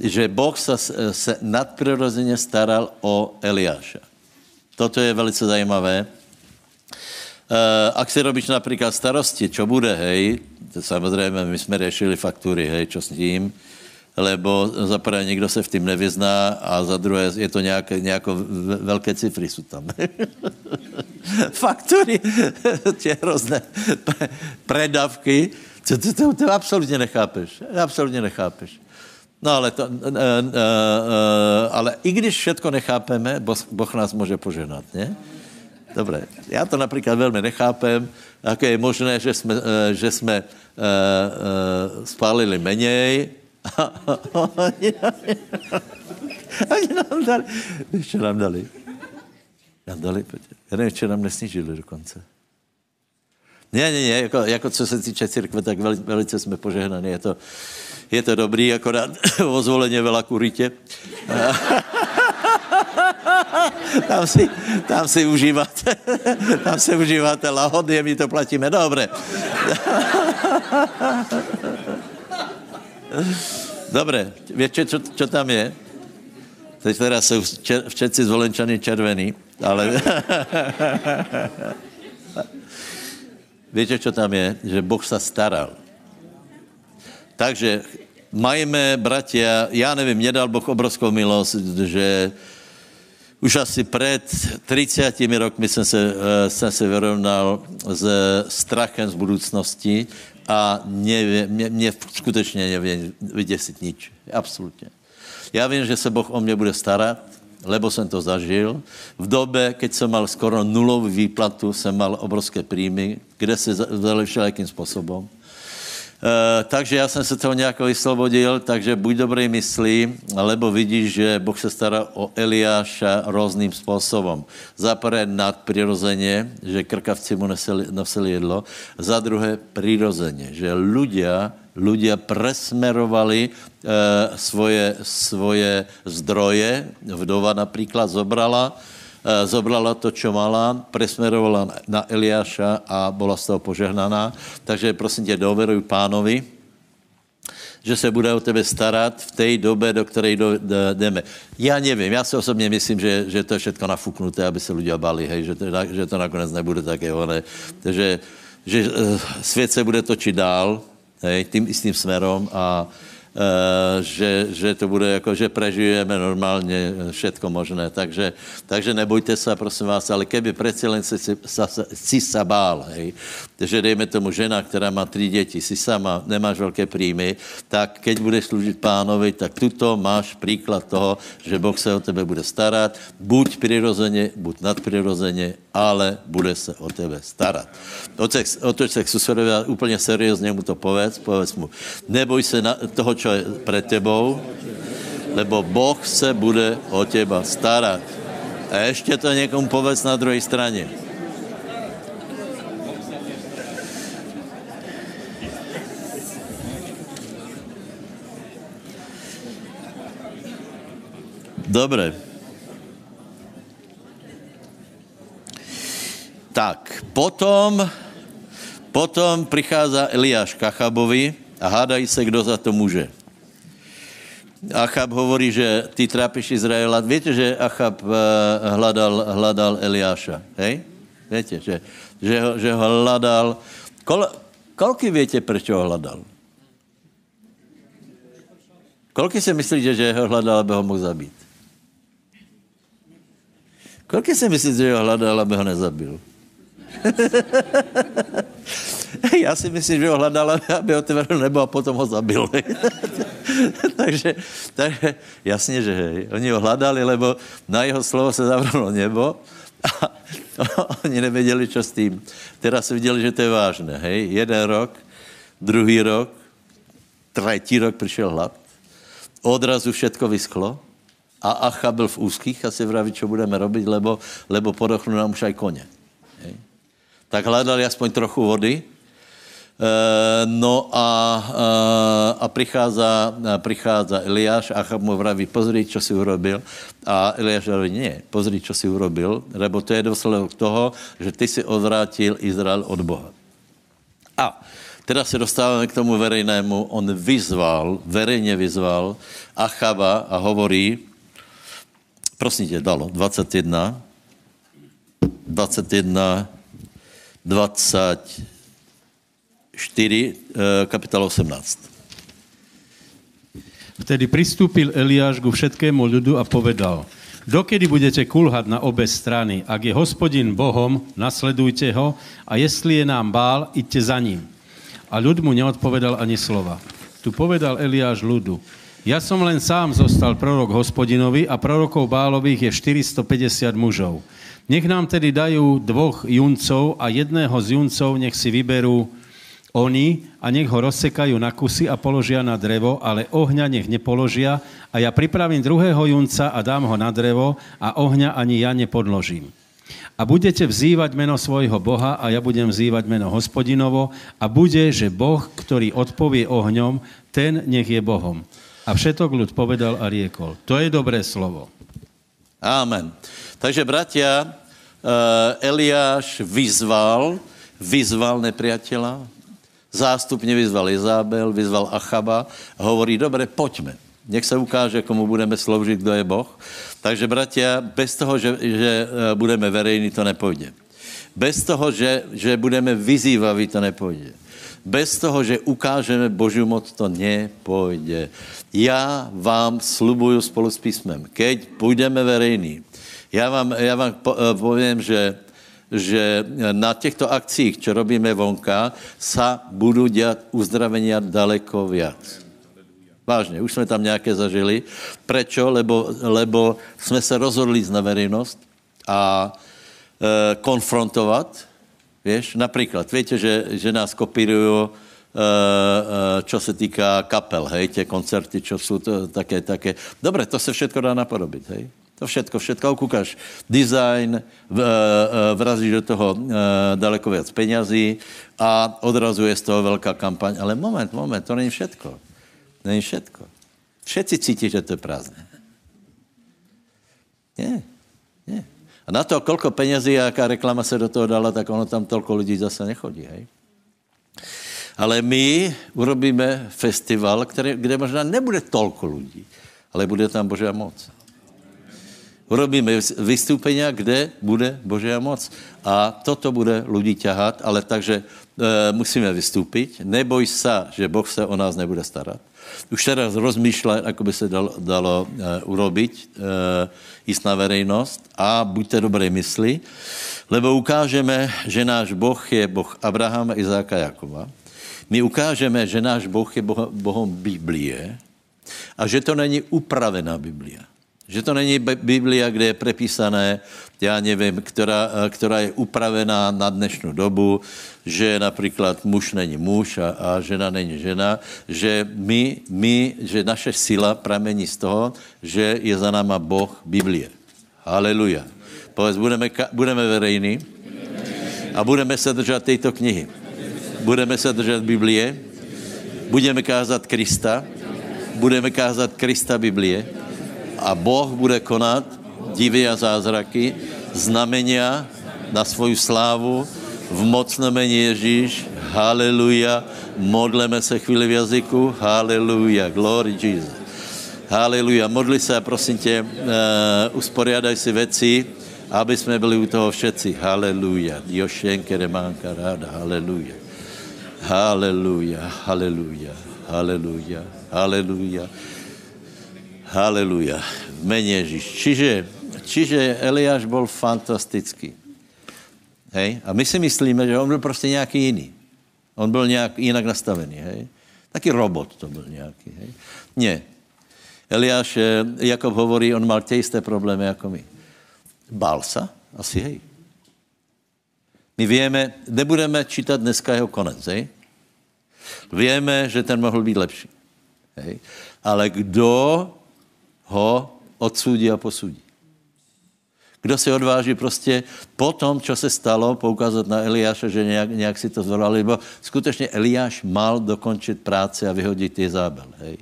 Že Boh sa, sa nadprirodzene staral o Eliáša. Toto je velice zajímavé. Uh, ak si robíš napríklad starosti, čo bude, hej, to samozrejme, my sme riešili faktúry, hej, čo s tím, lebo za prvé nikdo se v tým nevyzná a za druhé je to nějaké, nějako velké cifry jsou tam. Faktury, tě hrozné predavky, to, to, to, to absolutně nechápeš. Absolutně nechápeš. No ale, to, uh, uh, ale i když všetko nechápeme, boh, nás může poženat, ne? Dobre, já to například velmi nechápem, ako je možné, že jsme, uh, že jsme uh, uh, spálili menej, oni nám dali. Čo nám dali? Nám dali, já nevím, čo nám nesnížili dokonce. Ne, ne, ne, jako, jako co se týče církve, tak veli, velice jsme požehnaní. Je to, je to dobrý, akorát o zvoleně veľa kuritě. tam si, tam si užíváte, tam si užíváte lahody, my to platíme. Dobre. Dobre, viete, čo, čo tam je? Teď teraz sú čer, všetci zvolenčaní červení, ale... viete, čo tam je? Že Boh sa staral. Takže majme, bratia, já nevím, mě dal Boh obrovskou milost, že už asi před 30 rokmi jsem se, uh, jsem se vyrovnal s strachem z budoucnosti a nevie, mě, mě skutečně nevie vyděsit nič. Absolutně. Já vím, že se Boh o mě bude starat, lebo jsem to zažil. V době, keď jsem mal skoro nulovou výplatu, jsem mal obrovské príjmy, kde se vzali všelijakým způsobem. Uh, takže já jsem se toho nějak vyslobodil, takže buď dobrý myslí, lebo vidíš, že Boh se stará o Eliáša různým způsobem. Za prvé nadprirozeně, že krkavci mu nosili, nosili jedlo, za druhé prirozeně, že ľudia, ľudia presmerovali uh, svoje, svoje zdroje, vdova například zobrala, zobrala to, čo mala, presmerovala na Eliáša a bola z toho požehnaná. Takže prosím tě, doveruj pánovi, že se bude o tebe starat v té době, do které jdeme. Já nevím, já si osobně myslím, že, že to je všechno nafuknuté, aby se lidé bali, hej, že, to, že to nakonec nebude také ne. Takže že uh, svět se bude točit dál, hej, tím istým směrem a že, že to bude jako, že prežijeme normálně všetko možné. Takže, takže nebojte se, prosím vás, ale keby přeci len si, si, si sa bál, hej, že dejme tomu žena, která má tři děti, si sama, nemáš velké príjmy, tak keď budeš sloužit pánovi, tak tuto máš příklad toho, že Boh se o tebe bude starat, buď přirozeně, buď nadprirozeně, ale bude se o tebe starat. Otoč se k úplně seriózně mu to povedz, povedz mu, neboj se na, toho, čo je před tebou, lebo Boh se bude o teba starat. A ještě to někomu povedz na druhé straně. Dobre. Tak, potom, potom prichádza Eliáš k Achabovi a hádají se, kdo za to může. Achab hovorí, že ty trápiš Izraela. Viete, že Achab uh, hľadal, hľadal Eliáša, hej? Viete, že, že, ho, že ho hľadal. Kol, koľky viete, prečo ho hľadal? Koľky si myslíte, že ho hľadal, aby ho mohl zabít? Koľko si myslíte, že ho hľadal, aby ho nezabil? Já si myslím, že ho hledal, aby otevřel nebo a potom ho zabil. takže, takže jasně, že hej. Oni ho hledali, lebo na jeho slovo se zavrlo nebo a oni nevěděli, čo s tým. Teraz viděli, že to je vážné. Hej. Jeden rok, druhý rok, tretí rok přišel hlad. Odrazu všetko vyschlo a Acha byl v úzkých a si vraví, čo budeme robiť, lebo, lebo podochnú nám už aj kone. Hej. Tak hľadali aspoň trochu vody, no a, a, a prichádza, prichádza Eliáš a mu vraví, pozri, čo si urobil. A Eliáš vraví, nie, pozri, čo si urobil, lebo to je dôsledok toho, že ty si odvrátil Izrael od Boha. A teraz se dostáváme k tomu verejnému. On vyzval, verejne vyzval Achaba a hovorí, prosím tě, dalo, 21, 21, 24, kapitola 18. Vtedy pristúpil Eliáš ku všetkému ľudu a povedal, dokedy budete kulhať na obe strany, ak je hospodin Bohom, nasledujte ho a jestli je nám bál, idte za ním. A ľud mu neodpovedal ani slova. Tu povedal Eliáš ľudu, ja som len sám zostal prorok hospodinovi a prorokov Bálových je 450 mužov. Nech nám tedy dajú dvoch juncov a jedného z juncov nech si vyberú oni a nech ho rozsekajú na kusy a položia na drevo, ale ohňa nech nepoložia a ja pripravím druhého junca a dám ho na drevo a ohňa ani ja nepodložím. A budete vzývať meno svojho Boha a ja budem vzývať meno hospodinovo a bude, že Boh, ktorý odpovie ohňom, ten nech je Bohom. A všetok ľud povedal a riekol. To je dobré slovo. Amen. Takže, bratia, eh, Eliáš vyzval, vyzval nepriateľa, zástupne vyzval Izábel, vyzval Achaba hovorí, dobre, poďme. Nech sa ukáže, komu budeme sloužiť, kdo je Boh. Takže, bratia, bez toho, že, že eh, budeme verejní, to nepojde. Bez toho, že, že budeme vyzývaví, to nepojde. Bez toho, že ukážeme Božiu moc, to nepojde. Já vám slubuju spolu s písmem, keď půjdeme verejný, já vám, já vám eh, povím, že, že na těchto akcích, čo robíme vonka, sa budou dělat uzdravenia daleko viac. Vážně, už jsme tam nějaké zažili. Prečo? Lebo, lebo jsme se rozhodli na verejnost a e, konfrontovat Vieš, napríklad, viete, že, že nás kopírujú, uh, uh, čo se týká kapel, hej, tie koncerty, čo sú to, také, také. Dobre, to se všetko dá napodobiť, hej. To všetko, všetko kúkaš. Design, v, uh, vrazíš do toho uh, daleko viac peňazí a odrazuje z toho veľká kampaň. Ale moment, moment, to není všetko. Není všetko. Všetci cíti, že to je prázdne. Nie, nie. A na to, koľko penězí a jaká reklama se do toho dala, tak ono tam toľko lidí zase nechodí, hej? Ale my urobíme festival, který, kde možná nebude tolko lidí, ale bude tam Božia moc. Urobíme vystúpenia, kde bude Božia moc. A toto bude ľudí ťahat, ale takže e, musíme vystúpiť. Neboj sa, že Boh se o nás nebude starat. už teraz rozmýšľa, ako by sa dalo, dalo uh, urobiť, uh, ísť na verejnosť a buďte dobrej mysli, lebo ukážeme, že náš Boh je Boh Abrahama, Izáka, Jakova. My ukážeme, že náš Boh je boh, Bohom Biblie a že to není upravená Biblia. Že to není Biblia, kde je prepísané, já nevím, která, která je upravená na dnešní dobu, že například muž není muž a, a žena není žena, že my, my, že naše sila pramení z toho, že je za náma Boh Biblie. Haleluja. Povedz, budeme, budeme verejní a budeme se držet této knihy. Budeme se držet Biblie, budeme kázat Krista, budeme kázat Krista Biblie, a Boh bude konat divy a zázraky, znamenia na svoju slávu v mocnom mene Ježíš. Haleluja. Modleme se chvíli v jazyku. Haleluja. Glory Jesus. Haleluja. Modli se prosím tě, uh, usporiadaj si veci, aby jsme byli u toho všetci. Haleluja. Jošenke remánka ráda. Haleluja. Haleluja. Haleluja. Haleluja. Haleluja. Haleluja. Mene Ježiš. Čiže, čiže Eliáš bol fantastický. Hej? A my si myslíme, že on byl prostě nějaký jiný. On byl nějak jinak nastavený. Hej? Taký robot to byl nějaký. Hej? Nie. Eliáš, eh, Jakob hovorí, on mal tie isté problémy jako my. Bál sa? Asi hej. My vieme, nebudeme čítat dneska jeho konec, hej? Vieme, že ten mohl být lepší. Hej? Ale kdo ho odsúdi a posúdi. Kdo si odváží prostě po tom, čo se stalo, poukázat na Eliáša, že nějak, nějak si to zvolal, lebo skutečně Eliáš mal dokončit práci a vyhodit ty zábel, hej.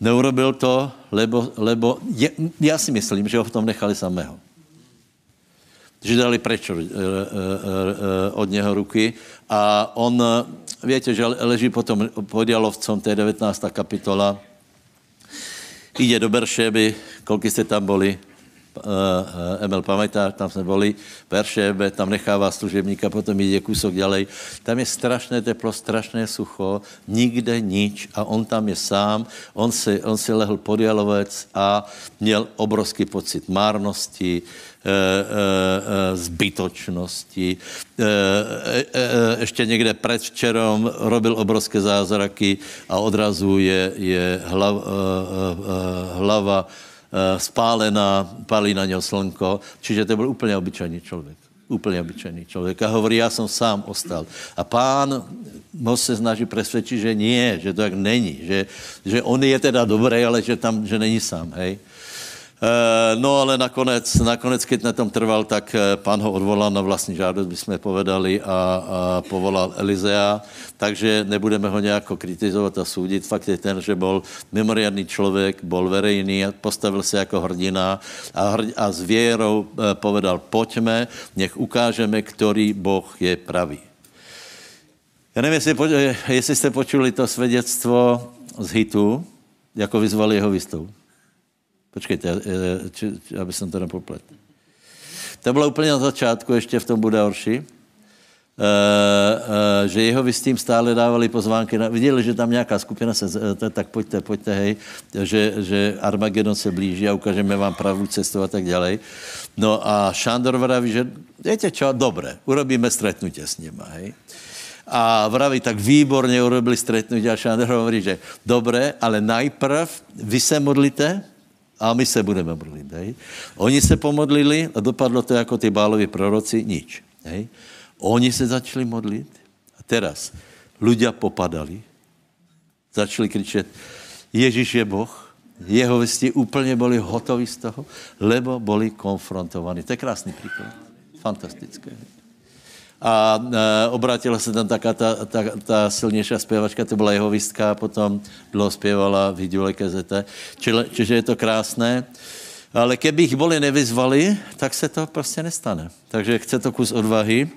Neurobil to, lebo, lebo je, já si myslím, že ho v tom nechali samého. Že dali preč e, e, e, od něho ruky a on, víte, že leží potom pod Jalovcom, to je 19. kapitola, ide do Beršeby, koľko ste tam boli, uh, Emel pamätá, tam jsme boli, Beršebe, tam nechává služebníka, potom ide kúsok ďalej. Tam je strašné teplo, strašné sucho, nikde nič a on tam je sám, on si, on si lehl pod jalovec a měl obrovský pocit márnosti, E, e, e, zbytočnosti. Ještě někde předvčerom robil obrovské zázraky a odrazu je, je hlava, hlava spálená, palí na něho slnko. Čiže to byl úplně obyčejný člověk. Úplně obyčejný člověk. A hovorí, já jsem sám ostal. A pán ho se snaží přesvědčit, že nie, že to tak není. Že, že on je teda dobrý, ale že tam, že není sám, hej. Eh, no ale nakonec, nakonec, keď na tom trval, tak eh, pán ho odvolal na vlastní žádost, by jsme povedali, a, a povolal Elizea. Takže nebudeme ho nějako kritizovat a soudit. Fakt je ten, že byl mimoriadný člověk, byl verejný, postavil se jako hrdina a, hrd, a s věrou eh, povedal, pojďme, nech ukážeme, který Boh je pravý. Já nevím, jestli, jestli jste počuli to svědectvo z hitu, jako vyzvali jeho výstavu. Počkejte, či, či, aby jsem to nepoplet. To bylo úplně na začátku, ještě v tom Budaorši, uh, uh, že jeho s tím stále dávali pozvánky. Na, viděli, že tam nějaká skupina se, uh, tak pojďte, pojďte, hej, že, že Armagedon se blíží a ukážeme vám pravou cestu a tak dále. No a Šándor vraví, že viete čo, dobre, urobíme stretnutie s nima, hej. A vraví, tak výborně urobili stretnutie a Šándor hovorí, že dobre, ale najprv vy se modlíte, a my se budeme modlit. Hej. Oni se pomodlili a dopadlo to jako ty bálovi proroci, nič. Hej. Oni se začali modlit a teraz ľudia popadali, začali kričet, Ježíš je Boh, jeho vesti úplně byli hotoví z toho, lebo byli konfrontovaní. To je krásný příklad. Fantastické. A e, obrátila se tam taká ta, ta, ta silnější zpěvačka, to byla jeho vistka, potom dlouho zpěvala v Hidule KZT. Čili, čiže je to krásné. Ale keby ich boli nevyzvali, tak se to prostě nestane. Takže chce to kus odvahy. E,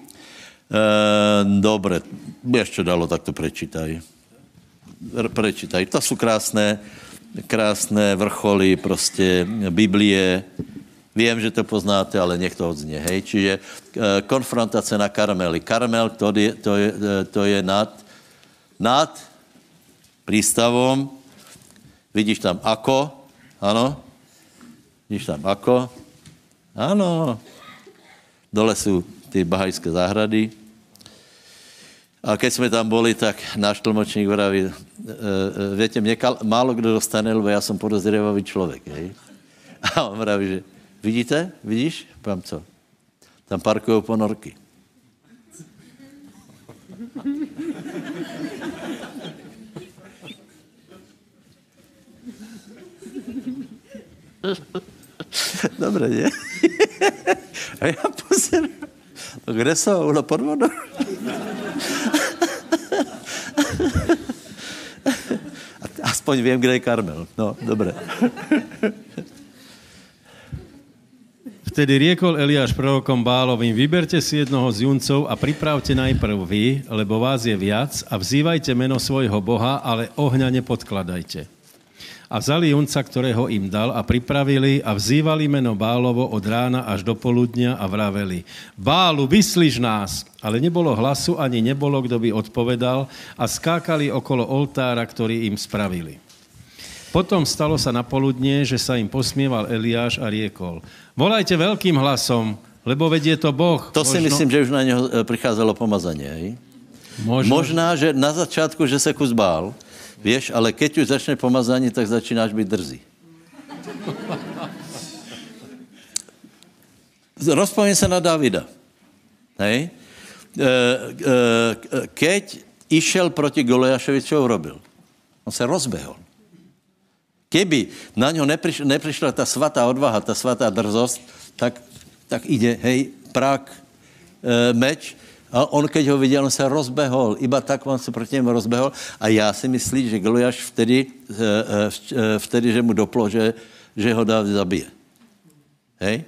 dobre, ještě dalo, tak to prečítaj. Prečítaj. To jsou krásné, krásné vrcholy prostě Biblie, Vím, že to poznáte, ale nech to odzně. Hej? Čiže e, konfrontace na Karmeli. Karmel to je, to je, eh, to je nad, nad prístavom. Vidíš tam ako? Áno? Vidíš tam ako? Áno. Dole sú tie bahajské záhrady. A keď sme tam boli, tak náš tlmočník vraví, e, e, viete, mne kal, málo kdo dostane, lebo ja som podozrievavý človek. Hej? A on vraví, že vidíte, vidíš? Pám co? Tam parkujú ponorky. Dobre, nie? A ja pozerám. No kde som? Ulo pod vodou? Aspoň viem, kde je Karmel. No, dobre. Vtedy riekol Eliáš prorokom Bálovým, vyberte si jednoho z juncov a pripravte najprv vy, lebo vás je viac a vzývajte meno svojho Boha, ale ohňa nepodkladajte. A vzali junca, ktorého im dal a pripravili a vzývali meno Bálovo od rána až do poludnia a vraveli, Bálu, vyslíš nás! Ale nebolo hlasu, ani nebolo, kto by odpovedal a skákali okolo oltára, ktorý im spravili. Potom stalo sa na poludnie, že sa im posmieval Eliáš a riekol, Volajte veľkým hlasom, lebo vedie to Boh. To Možno... si myslím, že už na neho e, prichádzalo pomazanie. Hej? Možno... Možná, že na začátku, že se kus bál, vieš, ale keď už začne pomazanie, tak začínáš byť drzý. Rozpoviem sa na Davida. Hej? E, e, keď išiel proti Goliášovi, čo urobil? On sa rozbehol. Keby na ňo neprišla, neprišla tá svatá odvaha, tá svatá drzosť, tak, tak ide, hej, prak, e, meč, a on, keď ho viděl, on se rozbehol. Iba tak on se proti němu rozbehol. A já si myslím, že Goliáš vtedy, e, e, vtedy, že mu doplo, že, že ho dá zabije. Hej?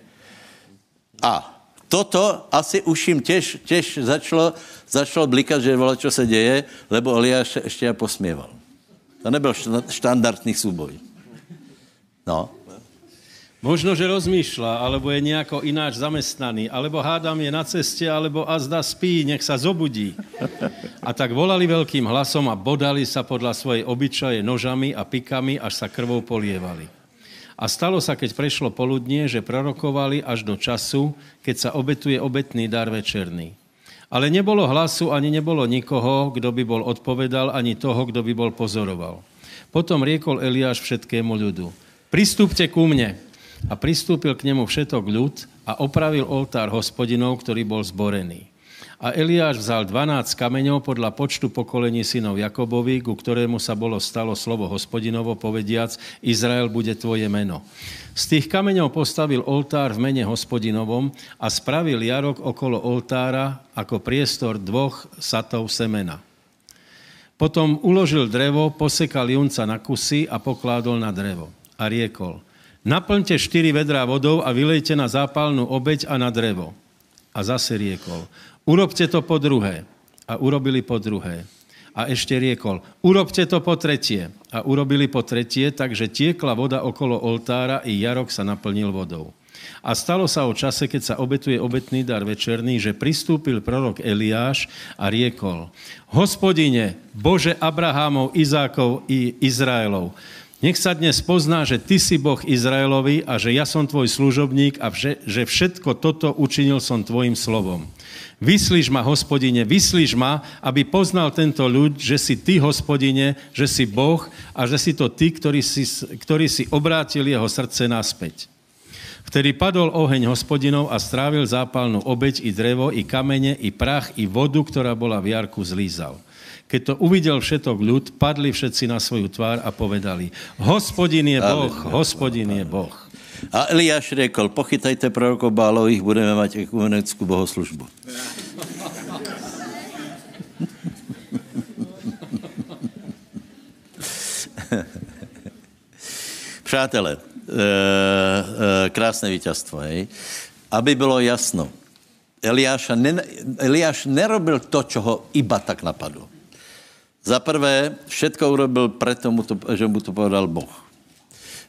A toto asi už jim těž, těž začalo, začalo blikat, že vole, čo se děje, lebo Eliáš ještě ja posmieval. To nebyl štandardný súboj. No. Možno, že rozmýšľa, alebo je nejako ináč zamestnaný, alebo hádam je na ceste, alebo azda spí, nech sa zobudí. A tak volali veľkým hlasom a bodali sa podľa svojej obyčaje nožami a pikami, až sa krvou polievali. A stalo sa, keď prešlo poludnie, že prorokovali až do času, keď sa obetuje obetný dar večerný. Ale nebolo hlasu, ani nebolo nikoho, kto by bol odpovedal, ani toho, kto by bol pozoroval. Potom riekol Eliáš všetkému ľudu. Pristúpte ku mne. A pristúpil k nemu všetok ľud a opravil oltár hospodinov, ktorý bol zborený. A Eliáš vzal 12 kameňov podľa počtu pokolení synov Jakobovi, ku ktorému sa bolo stalo slovo hospodinovo, povediac, Izrael bude tvoje meno. Z tých kameňov postavil oltár v mene hospodinovom a spravil jarok okolo oltára ako priestor dvoch satov semena. Potom uložil drevo, posekal junca na kusy a pokládol na drevo a riekol, naplňte štyri vedrá vodou a vylejte na zápalnú obeď a na drevo. A zase riekol, urobte to po druhé. A urobili po druhé. A ešte riekol, urobte to po tretie. A urobili po tretie, takže tiekla voda okolo oltára i jarok sa naplnil vodou. A stalo sa o čase, keď sa obetuje obetný dar večerný, že pristúpil prorok Eliáš a riekol, hospodine, Bože Abrahámov, Izákov i Izraelov, nech sa dnes pozná, že ty si Boh Izraelovi a že ja som tvoj služobník a že, že všetko toto učinil som tvojim slovom. Vyslíš ma, hospodine, vyslíš ma, aby poznal tento ľud, že si ty, hospodine, že si Boh a že si to ty, ktorý si, ktorý si obrátil jeho srdce naspäť. Vtedy padol oheň hospodinov a strávil zápalnú obeď i drevo, i kamene, i prach, i vodu, ktorá bola v jarku, zlízal. Keď to uvidel všetok ľud, padli všetci na svoju tvár a povedali, hospodin je Boh, hospodin je Boh. A Eliáš řekl, pochytajte prorokov Bálových, budeme mať ekumenickú bohoslužbu. Přátelé, e, e, krásné víťazstvo, hej? Aby bylo jasno, Eliáš, ne, Eliáš nerobil to, čo ho iba tak napadlo. Za prvé, všetko urobil preto, že mu to povedal Boh.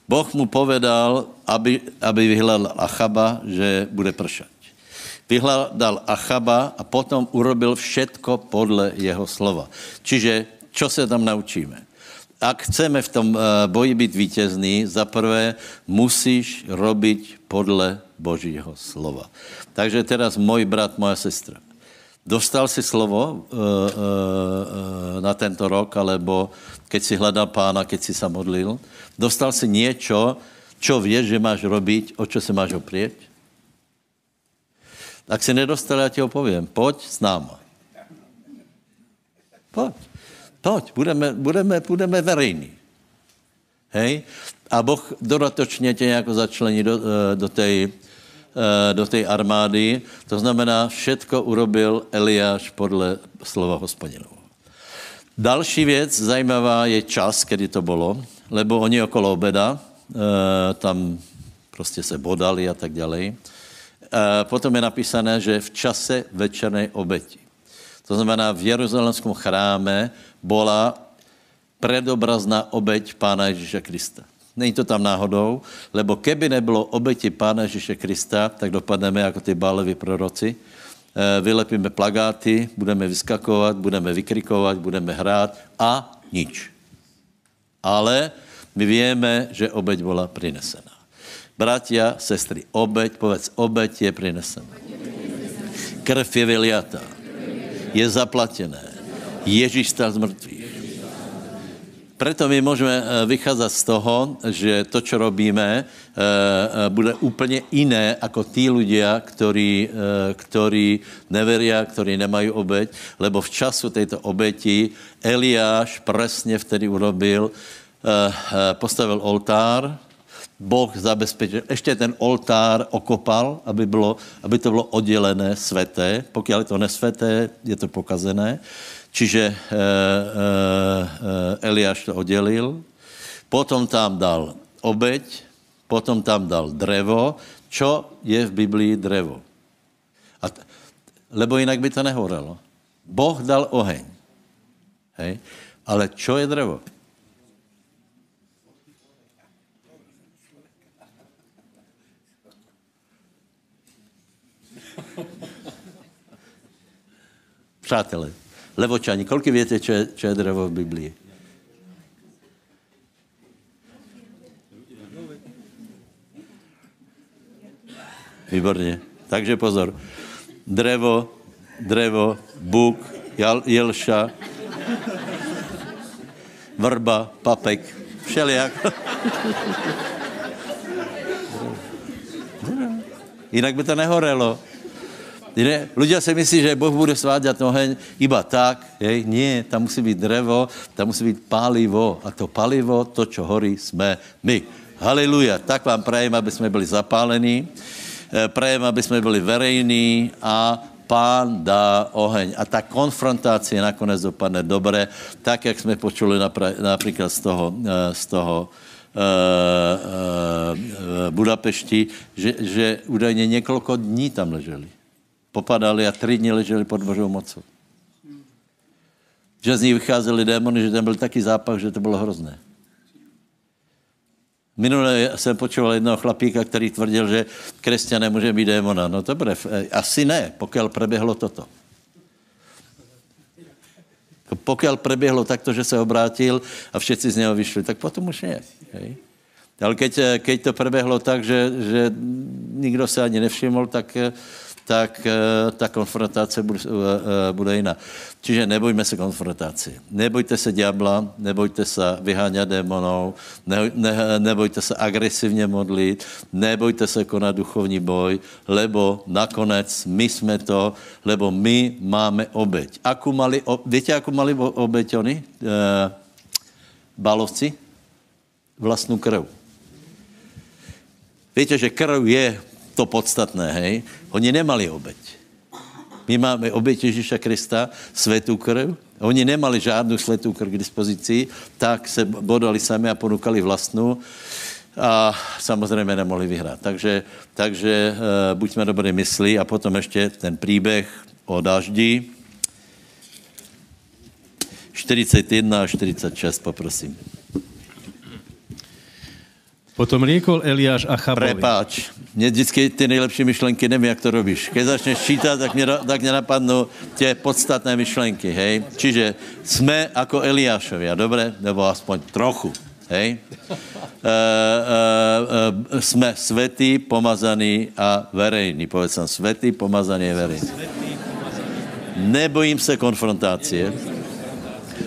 Boh mu povedal, aby, aby vyhľadal Achaba, že bude pršať. Vyhľadal Achaba a potom urobil všetko podle jeho slova. Čiže, čo sa tam naučíme? ak chceme v tom eh, boji byť vítězný, za prvé musíš robiť podle Božího slova. Takže teraz môj brat, moja sestra. Dostal si slovo uh, uh, na tento rok, alebo keď si hledal pána, keď si sa modlil? Dostal si niečo, čo vieš, že máš robiť, o čo sa máš oprieť? Ak si nedostal, ja ti ho poviem. Poď s náma. Poď. Poď, budeme, budeme, budeme verejní. Hej? A Boh dodatočně tě nějak začlení do, do tej, do té armády. To znamená, všetko urobil Eliáš podle slova hospodinov. Další věc zajímavá je čas, kdy to bylo, lebo oni okolo obeda, e, tam prostě se bodali a tak dále. E, potom je napísané, že v čase večernej obeti. To znamená, v Jeruzalemskom chráme bola predobrazná obeť Pána Ježíša Krista. Není to tam náhodou, lebo keby nebylo obeti Pána Ježíše Krista, tak dopadneme jako ty báleví proroci. Eh, vylepíme plagáty, budeme vyskakovat, budeme vykrikovat, budeme hrát a nič. Ale my víme, že obeť byla prinesená. Bratia, sestry, obeť, povedz, obeť je prinesená. Krv je vyliatá. Je zaplatené. Ježíš stal z mŕtvych preto my môžeme eh, vychádzať z toho, že to, čo robíme, eh, eh, bude úplne iné ako tí ľudia, ktorí, ktorí neveria, ktorí nemajú obeď, lebo v času tejto obeti Eliáš presne vtedy urobil, postavil oltár, Boh zabezpečil, ešte ten oltár okopal, aby, bylo, aby to bylo oddelené, sveté. Pokiaľ je to nesveté, je to pokazené. Čiže e, e, Eliáš to oddelil, potom tam dal obeď, potom tam dal drevo. Čo je v Biblii drevo? A t- lebo jinak by to nehorelo. Boh dal oheň. Hej? Ale čo je drevo? Přátelé, Levočani, koľko viete, čo je, čo je drevo v Biblii? Výborně. Takže pozor. Drevo, drevo, buk, jelša, vrba, papek, všelijak. Jinak by to nehorelo. Ne? Ľudia si myslí, že Boh bude sváďať oheň iba tak. Hej? Nie, tam musí byť drevo, tam musí byť palivo. A to palivo, to, čo horí, sme my. Haleluja. Tak vám prajem, aby sme byli zapálení. E, prajem, aby sme byli verejní a pán dá oheň. A ta konfrontácia nakonec dopadne dobre, tak, jak jsme počuli například z toho, e, z toho uh, Budapešti, že, že údajně několik dní tam leželi popadali a tři dny leželi pod Božou mocou. Že z nich vycházeli démony, že tam byl taký zápach, že to bylo hrozné. Minule jsem počul jednoho chlapíka, který tvrdil, že křesťan nemůže být démona. No dobré, asi ne, pokud preběhlo toto. Pokud preběhlo takto, že se obrátil a všetci z něho vyšli, tak potom už nie. Hej. Ale keď, keď to preběhlo tak, že, že nikdo se ani nevšiml, tak tak eh, ta konfrontace bude, eh, eh, bude jiná. Čiže nebojme se konfrontaci. Nebojte se diabla, nebojte se vyháňat démonov, ne, ne, nebojte se agresivně modlit, nebojte se konat duchovní boj, lebo nakonec my jsme to, lebo my máme obeď. Akú mali, víte, akú mali obeď oni? E, balovci? Vlastnú krv. Víte, že krv je to podstatné, hej? Oni nemali obeď. My máme obeď Ježíša Krista, svetú krv. Oni nemali žádnou svetú krv k dispozici, tak se bodali sami a ponúkali vlastnú a samozřejmě nemohli vyhrát. Takže, takže e, buďme dobré mysli a potom ještě ten příběh o daždi. 41 a 46, poprosím. Potom riekol Eliáš Achabovi. Prepáč, mne vždycky ty nejlepší myšlenky, nevím, jak to robíš. Keď začneš čítať, tak mě, tak mě napadnou tie podstatné myšlenky, hej. Čiže jsme ako Eliášovia, dobre? Nebo aspoň trochu, hej. E, e, e, jsme svetí, pomazaní a verejní. Povedz som, svetí, pomazaní a verejní. Nebojím se konfrontácie,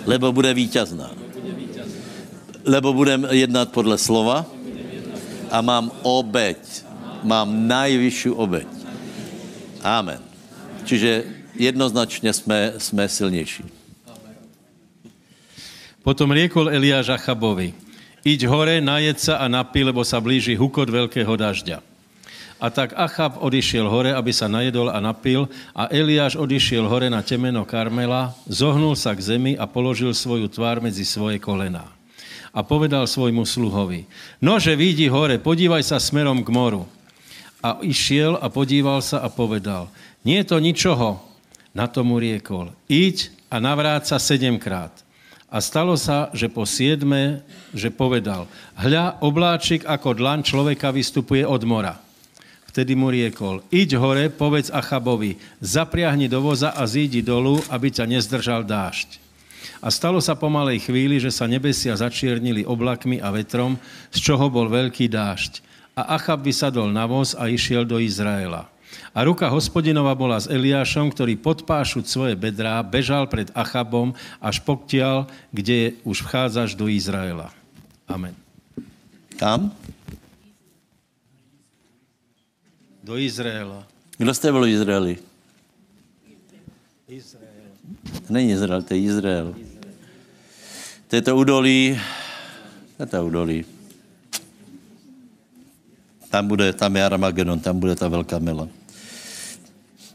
lebo bude víťazná. Lebo budem jednat podle slova, a mám obeď. Mám najvyššiu obeď. Amen. Čiže jednoznačne sme, sme silnejší. Potom riekol Eliáš Achabovi, iď hore, najed sa a napí, lebo sa blíži hukot veľkého dažďa. A tak Achab odišiel hore, aby sa najedol a napil a Eliáš odišiel hore na temeno Karmela, zohnul sa k zemi a položil svoju tvár medzi svoje kolená a povedal svojmu sluhovi, nože vidí hore, podívaj sa smerom k moru. A išiel a podíval sa a povedal, nie je to ničoho. Na tomu riekol, iď a navráť sa sedemkrát. A stalo sa, že po siedme, že povedal, hľa, obláčik ako dlan človeka vystupuje od mora. Vtedy mu riekol, iď hore, povedz Achabovi, zapriahni do voza a zídi dolu, aby ťa nezdržal dážď. A stalo sa po malej chvíli, že sa nebesia začiernili oblakmi a vetrom, z čoho bol veľký dážď. A Achab vysadol na voz a išiel do Izraela. A ruka hospodinova bola s Eliášom, ktorý podpášuť svoje bedrá bežal pred Achabom až poktial, kde už vchádzaš do Izraela. Amen. Kam? Do Izraela. Kdo jste byl v Izraeli? Není Izrael, to je Izrael. To je to údolí, to je to údolí. Tam, bude, tam je Armagedon, tam bude ta velká mela.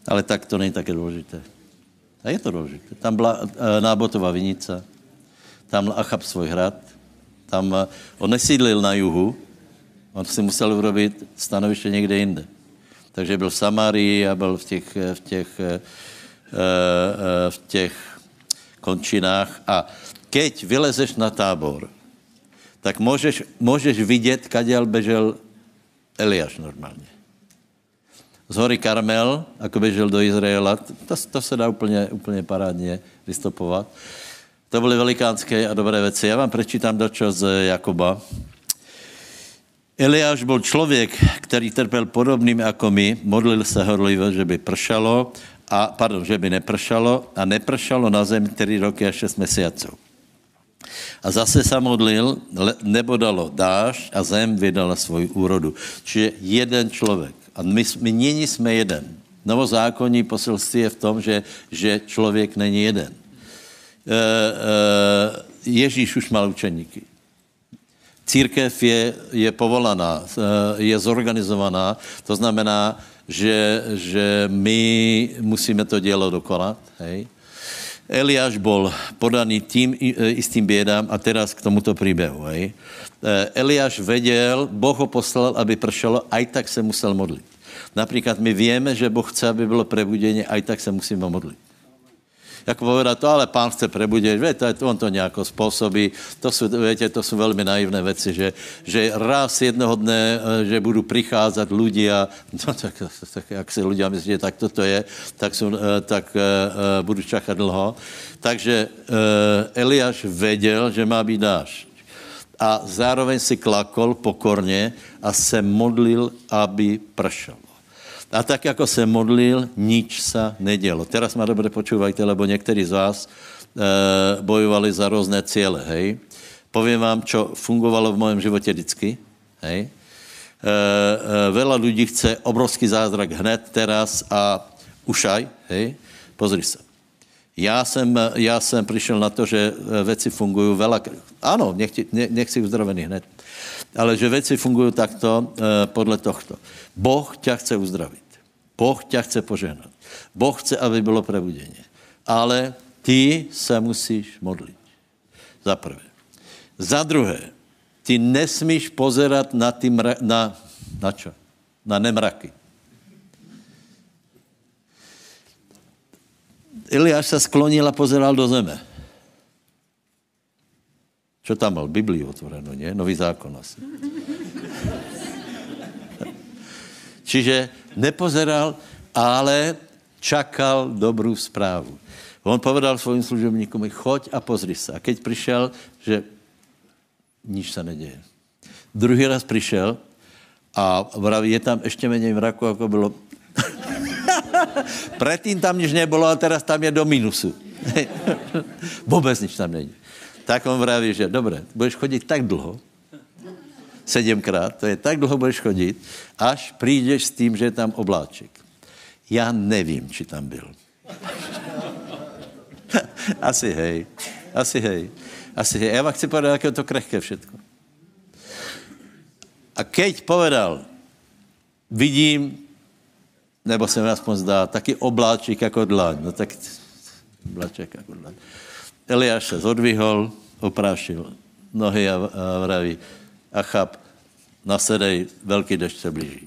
Ale tak to není také důležité. A je to důležité. Tam byla e, Nábotová vinica, tam byl Achab svůj hrad, tam e, on nesídlil na juhu, on si musel urobit stanoviště někde jinde. Takže byl v Samárii a byl v těch, v těch, v těch končinách a keď vylezeš na tábor, tak môžeš, môžeš vidieť, kadiaľ bežel Eliáš normálne. Z hory Karmel, ako bežel do Izraela, to, to sa dá úplne, úplne parádne vystopovať. To boli velikánske a dobré veci. Ja vám prečítam dočo z Jakoba. Eliáš bol človek, ktorý trpel podobným ako my, modlil sa horlivo, že by pršalo, a, pardon, že by nepršalo a nepršalo na zem 3 roky a 6 mesiacov. A zase sa modlil, nebo dalo dáž a zem vydala svoju úrodu. Čiže jeden človek. A my, my není jsme jeden. Novozákonní poselství je v tom, že, že člověk není jeden. E, e, Ježíš už mal učeníky. Církev je, je povolaná, e, je zorganizovaná, to znamená, že, že my musíme to dielo dokonat, hej? Eliáš bol podaný tým istým biedám a teraz k tomuto príbehu. Hej. Eliáš vedel, Boh ho poslal, aby pršalo, aj tak se musel modliť. Napríklad my vieme, že Boh chce, aby bylo prebudenie, aj tak se musíme modliť ako povedať to, ale pán chce prebudiť, viete, on to nejako spôsobí. To sú, viete, to sú veľmi naivné veci, že, že raz jednoho dne, e, že budú prichádzať ľudia, no tak, tak ak si ľudia myslíte, tak toto je, tak, sú, e, tak uh, budú čakať dlho. Takže uh, Eliáš vedel, že má byť dážď. A zároveň si klakol pokorne a se modlil, aby pršal. A tak, ako se modlil, nič sa nedialo. Teraz ma dobre počúvajte, lebo niektorí z vás e, bojovali za rôzne ciele, hej. Poviem vám, čo fungovalo v mojom živote vždycky, hej. E, e, veľa ľudí chce obrovský zázrak hned, teraz a ušaj, hej. Pozri sa. Já jsem, já jsem přišel na to, že věci fungují veľa... Ano, nech, nech, nech si uzdravený hned. Ale že věci fungují takto e, podle tohto. Boh ťa chce uzdraviť. Boh ťa chce požehnať. Boh chce, aby bylo prebudenie. Ale ty sa musíš modliť. Za prvé. Za druhé, ty nesmíš pozerať na, ty mra- na, na čo? Na nemraky. Eliáš sa sklonil a pozeral do zeme. Čo tam mal? Bibliu otvorenú, nie? Nový zákon asi. Čiže nepozeral, ale čakal dobrú správu. On povedal svojim služobníkom, choď a pozri sa. A keď prišel, že nič sa neděje. Druhý raz přišel a vraví, je tam ještě méně mraku, jako bylo. Predtým tam nič nebolo, a teraz tam je do minusu. Vůbec nič tam není. Tak on vraví, že dobré, budeš chodit tak dlho, sedmkrát, to je tak dlho budeš chodit, až přijdeš s tím, že je tam obláček. Já nevím, či tam byl. Asi hej. Asi hej. Asi hej. Já vám chci povedat, jak je to krehké všetko. A keď povedal, vidím, nebo se mi aspoň zdá, taky obláček jako dlaň. No tak obláček jako dlaň. Eliáš se zodvihol, oprášil nohy a, a vraví, Achab, nasedej, velký dešť se blíží.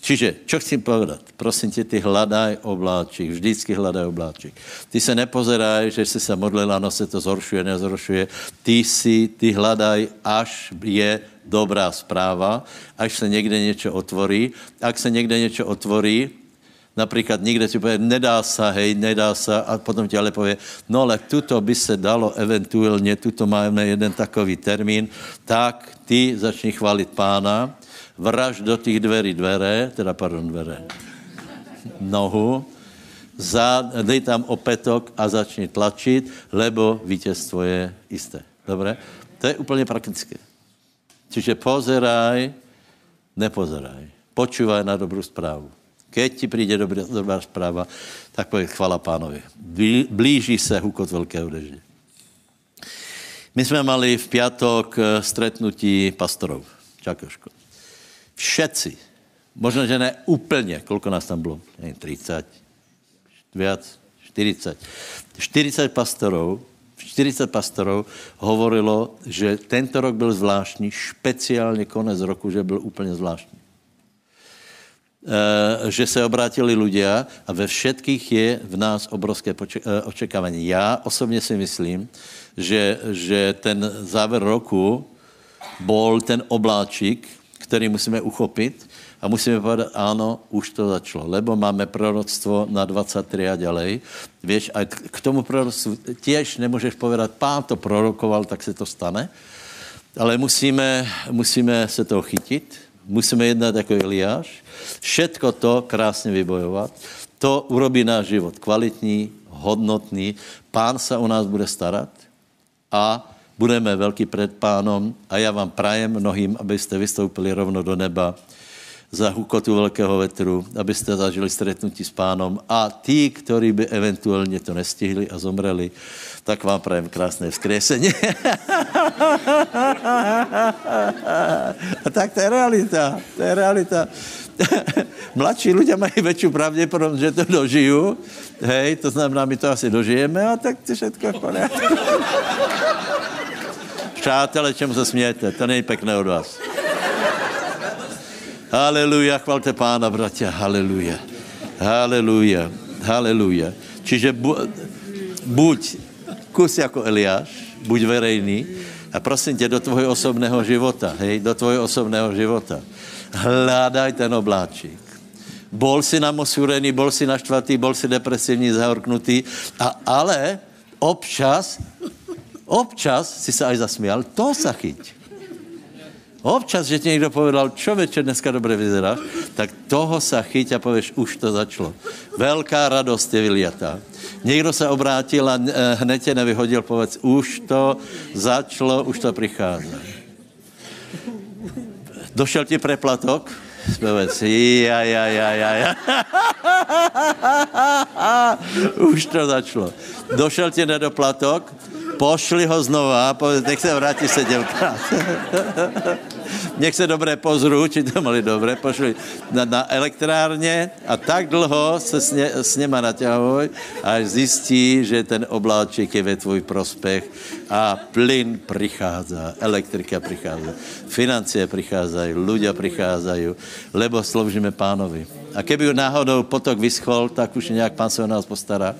Čiže, čo chci povedat? Prosím tě, ty hledaj obláčik, vždycky hledaj obláčik. Ty se nepozeraj, že jsi se modlil, ano, se to zhoršuje, nezhoršuje. Ty si, ty hledaj, až je dobrá zpráva, až se někde něco otvorí. Ak se někde něco otvorí, například někde ti pově, nedá se, hej, nedá se, a potom ti ale pově, no ale tuto by se dalo eventuálně, tuto máme jeden takový termín, tak ty začni chválit pána, vraž do těch dverí dvere, teda pardon, dvere, nohu, za, dej tam opetok a začni tlačit, lebo vítězstvo je jisté. Dobre? To je úplně praktické. Čiže pozeraj, nepozeraj. Počúvaj na dobrou zprávu. Keď ti přijde dobrá, dobrá zpráva, tak pově chvala pánovi. Blíží se hukot velkého dežně. My jsme mali v piatok eh, stretnutí pastorov. Čakoško. Všetci. Možno, že ne úplně. Kolko nás tam bylo? 30, viac, 40. 40 pastorov 40 pastorov hovorilo, že tento rok byl zvláštní, špeciálně konec roku, že byl úplně zvláštní. E, že se obrátili ľudia a ve všetkých je v nás obrovské e, očekávání. Já osobně si myslím, že, že ten záver roku bol ten obláčik, který musíme uchopit a musíme povedať, áno, už to začalo, lebo máme proroctvo na 23 a ďalej. Vieš, a k tomu proroctvu tiež nemůžeš povedať, pán to prorokoval, tak se to stane. Ale musíme, musíme se toho chytit, musíme jednat jako Eliáš, všetko to krásně vybojovat, to urobí náš život kvalitní, hodnotný, pán se o nás bude starat a budeme velký před pánom. A já vám prajem mnohým, abyste vystoupili rovno do neba za hukotu velkého vetru, abyste zažili stretnutí s pánom a tí, kteří by eventuálně to nestihli a zomreli, tak vám prajem krásné vzkriesení. a tak to je realita. To je realita. Mladší ľudia mají väčšiu pravděpodobnost, že to dožijú. Hej, to znamená, my to asi dožijeme a tak to všetko v poriadku. Přátelé, čemu se smějete? To není pekné od vás. Haleluja, chvalte pána, bratia, haleluja. Haleluja, haleluja. Čiže bu, buď kus jako Eliáš, buď verejný a prosím tě do tvojho osobného života, hej, do tvojho osobného života. Hľadaj ten obláčik. Bol si namosurený, bol si naštvatý, bol si depresivní, zahorknutý, a, ale občas, občas si sa aj zasmial, to sa chyť. Občas, že ti někdo povedal, člověče, dneska dobře vyzeráš, tak toho se chyť a pověš, už to začalo. Velká radost je vyliatá. Někdo se obrátil a eh, hned tě nevyhodil, povedz, už to začalo, už to přichází. Došel ti preplatok? Povedz, ja, ja, ja, ja, ja. Už to začalo. Došel ti nedoplatok? Pošli ho znova, povedz, nech se vrátí sedmkrát. nech se dobré pozru, či to mali dobré, pošli na, na elektrárně a tak dlho se s, ně, s něma naťahuj, až zjistí, že ten obláček je ve tvůj prospech a plyn přichází, elektrika přichází, financie přicházají, ľudia přicházají, lebo sloužíme pánovi. A keby náhodou potok vyschol, tak už nějak pán se o nás postará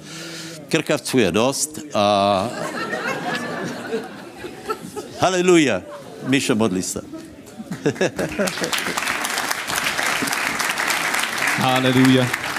krkavců je dost a... Haleluja. Míšo, modli se. Halelúja.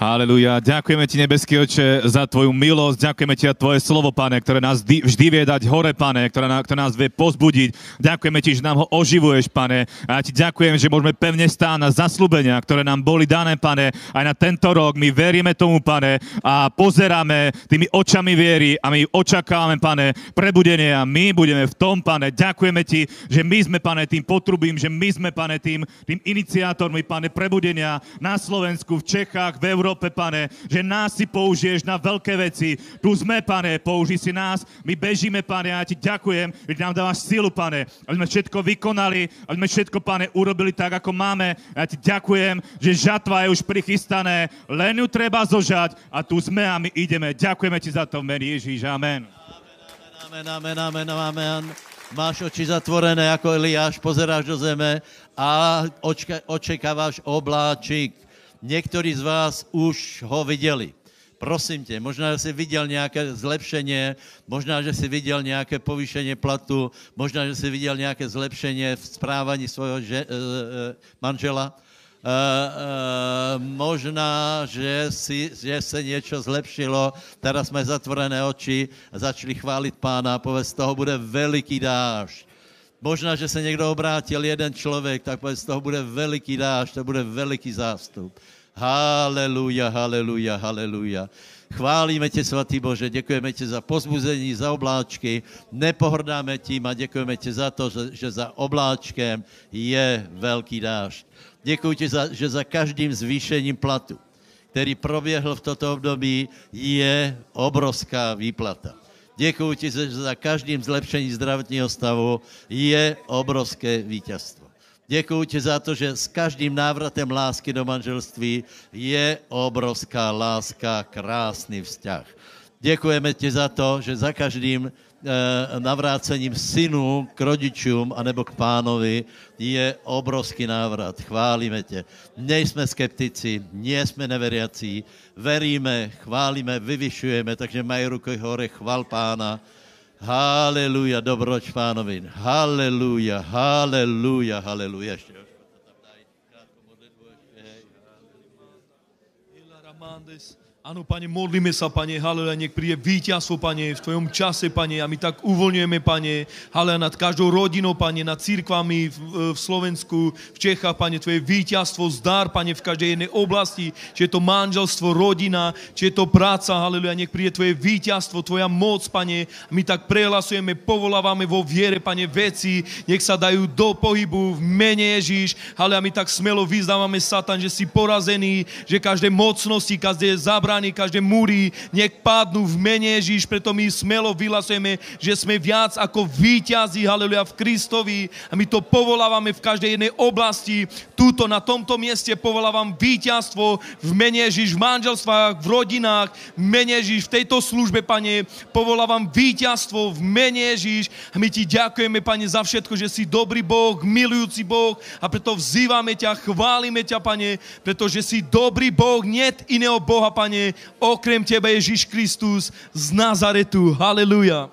Halelúja. Ďakujeme ti, nebeský oče, za tvoju milosť. Ďakujeme ti za tvoje slovo, pane, ktoré nás vždy vie dať hore, pane, ktoré, ktoré nás vie pozbudiť. Ďakujeme ti, že nám ho oživuješ, pane. A ja ti ďakujem, že môžeme pevne stáť na zaslúbenia, ktoré nám boli dané, pane, aj na tento rok. My veríme tomu, pane, a pozeráme tými očami viery a my očakávame, pane, prebudenie a my budeme v tom, pane. Ďakujeme ti, že my sme, pane, tým potrubím, že my sme, pane, tým, tým iniciátormi, pane, prebudenia na Slovensku, v Čechách, v Európe Európe, pane, že nás si použiješ na veľké veci. Tu sme, pane, použij si nás. My bežíme, pane, a ja ti ďakujem, že nám dávaš silu, pane, aby sme všetko vykonali, aby sme všetko, pane, urobili tak, ako máme. A ja ti ďakujem, že žatva je už prichystané, len ju treba zožať a tu sme a my ideme. Ďakujeme ti za to, meni Ježíš. Amen. Amen, amen, amen, amen. Máš oči zatvorené ako Eliáš, pozeráš do zeme a očka, očekávaš obláčik. Niektorí z vás už ho viděli. Prosím tě, možná, že si viděl nějaké zlepšení, možná, že si viděl nějaké povýšení platu, možná, že si viděl nějaké zlepšení v správání svého že, uh, manžela. Uh, uh, možná, že, si, že se něco zlepšilo, teraz jsme zatvorené oči a začali chválit pána povedz, toho bude veliký dážď. Možná, že se někdo obrátil, jeden člověk, tak z toho bude veliký dáž, to bude veliký zástup. Haleluja, haleluja, haleluja. Chválíme tě, svatý Bože, děkujeme ti za pozbuzení, za obláčky, nepohrdáme tím a děkujeme ti za to, že, že za obláčkem je velký dážď. Děkuji ti, za, že za každým zvýšením platu, který proběhl v toto období, je obrovská výplata. Děkuji ti, že za každým zlepšením zdravotního stavu je obrovské vítězstvo. Děkuji ti za to, že s každým návratem lásky do manželství je obrovská láska, krásný vzťah. Děkujeme ti za to, že za každým navrácením synu k rodičům anebo k pánovi je obrovský návrat. Chválíme tě. Nejsme skeptici, nie jsme neveriací, veríme, chválíme, vyvyšujeme, takže mají ruky hore, chval pána. Haleluja, dobroč pánovi. Haleluja, haleluja, haleluja. Ještě Áno, Pane, modlíme sa, Pane, haleluja, nech príde víťazstvo, Pane, v Tvojom čase, Pane, a my tak uvoľňujeme, Pane, haleluja, nad každou rodinou, Pane, nad církvami v, v Slovensku, v Čechách, Pane, Tvoje víťazstvo, zdar, Pane, v každej jednej oblasti, či je to manželstvo, rodina, či je to práca, haleluja, nech príde Tvoje víťazstvo, Tvoja moc, Pane, my tak prehlasujeme, povolávame vo viere, Pane, veci, nech sa dajú do pohybu v mene Ježíš, haleluja, my tak smelo vyznávame, Satan, že si porazený, že každé mocnosti, každé zabra brány, každé múry, nech padnú v mene Ježíš, preto my smelo vyhlasujeme, že sme viac ako víťazí, haleluja, v Kristovi. A my to povolávame v každej jednej oblasti. Túto, na tomto mieste povolávam víťazstvo v mene Ježíš, v manželstvách, v rodinách, v mene Ježíš, v tejto službe, Pane, povolávam víťazstvo v mene Ježíš. A my ti ďakujeme, Pane, za všetko, že si dobrý Boh, milujúci Boh. A preto vzývame ťa, chválime ťa, Pane, pretože si dobrý Boh, niet iného Boha, Pane, Pane, okrem Teba Ježiš Kristus z Nazaretu. Haleluja.